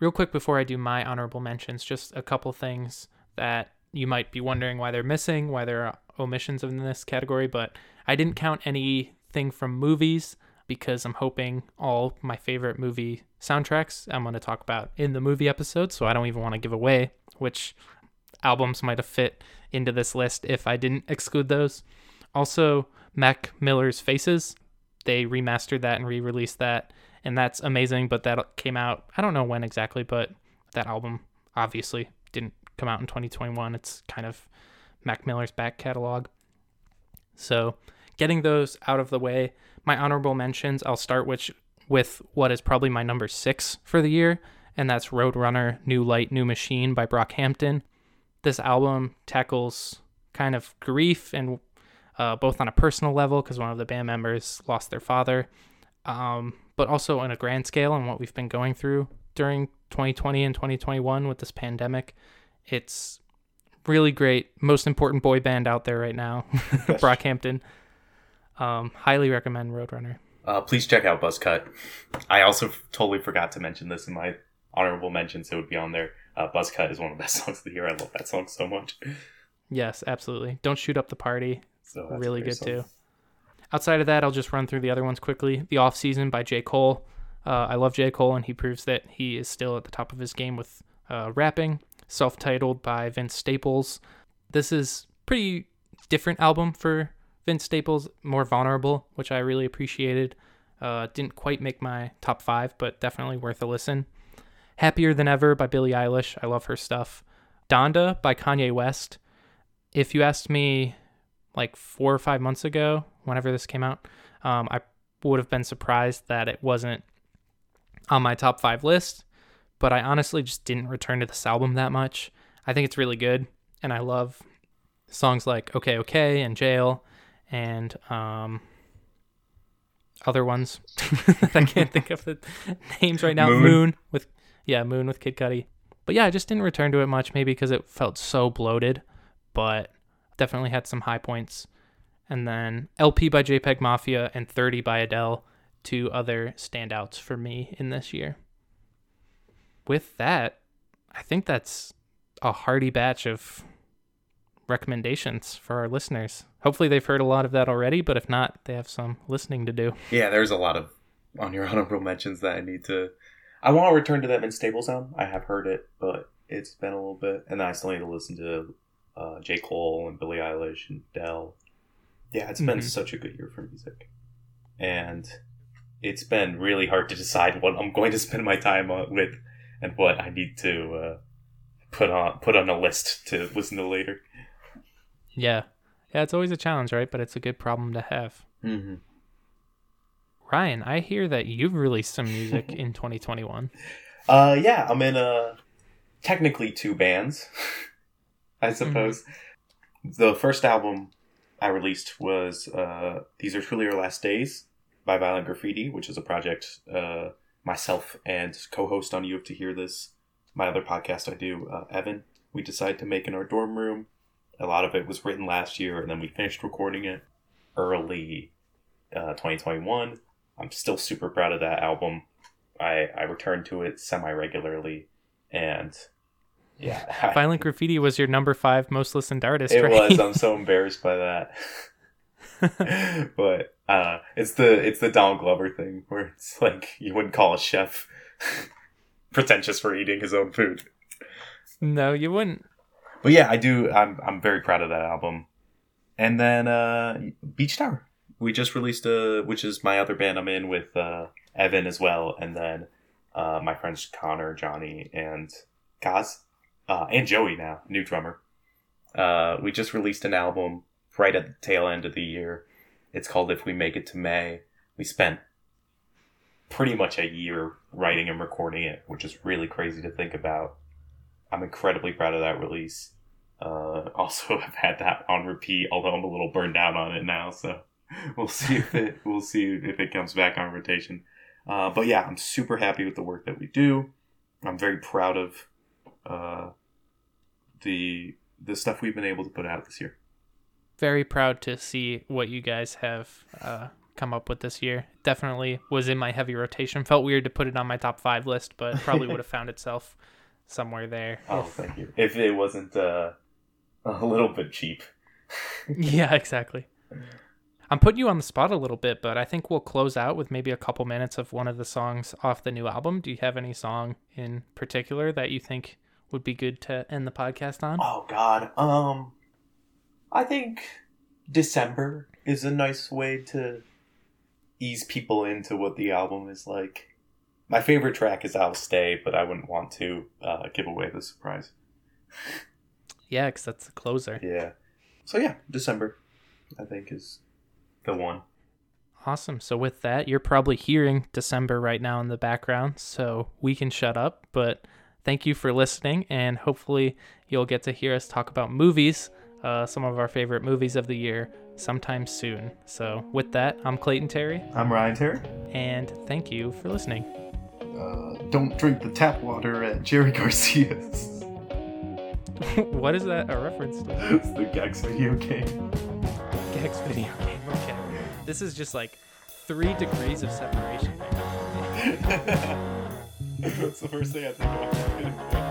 real quick before I do my honorable mentions, just a couple things that you might be wondering why they're missing, why there are omissions in this category, but I didn't count anything from movies because I'm hoping all my favorite movie soundtracks I'm going to talk about in the movie episode, so I don't even want to give away which albums might have fit into this list if I didn't exclude those. Also, Mac Miller's Faces, they remastered that and re-released that and that's amazing. But that came out, I don't know when exactly, but that album obviously didn't come out in 2021. It's kind of Mac Miller's back catalog. So, getting those out of the way, my honorable mentions, I'll start with, with what is probably my number six for the year, and that's Roadrunner New Light, New Machine by Brockhampton. This album tackles kind of grief and uh, both on a personal level because one of the band members lost their father, um, but also on a grand scale and what we've been going through during 2020 and 2021 with this pandemic. It's really great. Most important boy band out there right now, Brockhampton. Um, highly recommend Roadrunner. Uh, please check out Buzzcut. I also f- totally forgot to mention this in my honorable mentions. It would be on there. Uh, Buzzcut is one of the best songs of the year. I love that song so much. Yes, absolutely. Don't shoot up the party. So really good song. too. Outside of that, I'll just run through the other ones quickly. The Off Season by J. Cole. Uh, I love J. Cole, and he proves that he is still at the top of his game with uh, rapping. Self titled by Vince Staples. This is pretty different album for Vince Staples, more vulnerable, which I really appreciated. Uh, didn't quite make my top five, but definitely worth a listen. Happier Than Ever by Billie Eilish. I love her stuff. Donda by Kanye West. If you asked me like four or five months ago, whenever this came out, um, I would have been surprised that it wasn't on my top five list. But I honestly just didn't return to this album that much. I think it's really good, and I love songs like "Okay, Okay" and "Jail," and um, other ones I can't think of the names right now. Moon. Moon with yeah, Moon with Kid Cudi. But yeah, I just didn't return to it much, maybe because it felt so bloated. But definitely had some high points. And then LP by JPEG Mafia and 30 by Adele, two other standouts for me in this year. With that, I think that's a hearty batch of recommendations for our listeners. Hopefully, they've heard a lot of that already, but if not, they have some listening to do. Yeah, there's a lot of on your honorable mentions that I need to. I want to return to that Vince Staples sound. I have heard it, but it's been a little bit, and I still need to listen to uh, J. Cole and Billie Eilish and Adele. Yeah, it's been mm-hmm. such a good year for music. And it's been really hard to decide what I'm going to spend my time on, with and what I need to uh, put on put on a list to listen to later. Yeah. Yeah, it's always a challenge, right? But it's a good problem to have. Mm-hmm. Ryan, I hear that you've released some music in 2021. Uh, yeah, I'm in uh, technically two bands. I mm-hmm. suppose. Mm-hmm. The first album I released was uh, These Are Truly Our Last Days by Violent Graffiti, which is a project uh, myself and co host on You Have to Hear This, my other podcast I do, uh, Evan, we decided to make in our dorm room. A lot of it was written last year, and then we finished recording it early uh, 2021. I'm still super proud of that album. I, I return to it semi regularly, and yeah. Violent Graffiti was your number five most listened artist. It right? was. I'm so embarrassed by that. but uh, it's the it's the Donald Glover thing where it's like you wouldn't call a chef pretentious for eating his own food. No, you wouldn't. But yeah, I do. I'm I'm very proud of that album. And then uh, Beach Tower, we just released a, which is my other band I'm in with uh, Evan as well, and then uh, my friends Connor, Johnny, and Kaz uh, and Joey now, new drummer. Uh, we just released an album right at the tail end of the year. It's called If We Make It to May. We spent pretty much a year writing and recording it, which is really crazy to think about. I'm incredibly proud of that release. Uh, also, I've had that on repeat, although I'm a little burned out on it now. So we'll see if it we'll see if it comes back on rotation. Uh, but yeah, I'm super happy with the work that we do. I'm very proud of uh, the the stuff we've been able to put out this year. Very proud to see what you guys have uh, come up with this year. Definitely was in my heavy rotation. Felt weird to put it on my top five list, but probably would have found itself somewhere there. Oh, if... thank you. If it wasn't uh, a little bit cheap. yeah, exactly. I'm putting you on the spot a little bit, but I think we'll close out with maybe a couple minutes of one of the songs off the new album. Do you have any song in particular that you think would be good to end the podcast on? Oh God, um, I think December is a nice way to ease people into what the album is like. My favorite track is "I'll Stay," but I wouldn't want to uh, give away the surprise. yeah, because that's the closer. Yeah. So yeah, December, I think is the one. Awesome. So with that, you're probably hearing December right now in the background, so we can shut up. But thank you for listening, and hopefully you'll get to hear us talk about movies, uh, some of our favorite movies of the year, sometime soon. So with that, I'm Clayton Terry. I'm Ryan Terry. And thank you for listening. Uh, don't drink the tap water at Jerry Garcia's. what is that a reference to? It's the Gex video game. Gex video game. This is just like three degrees of separation. That's the first thing I think of.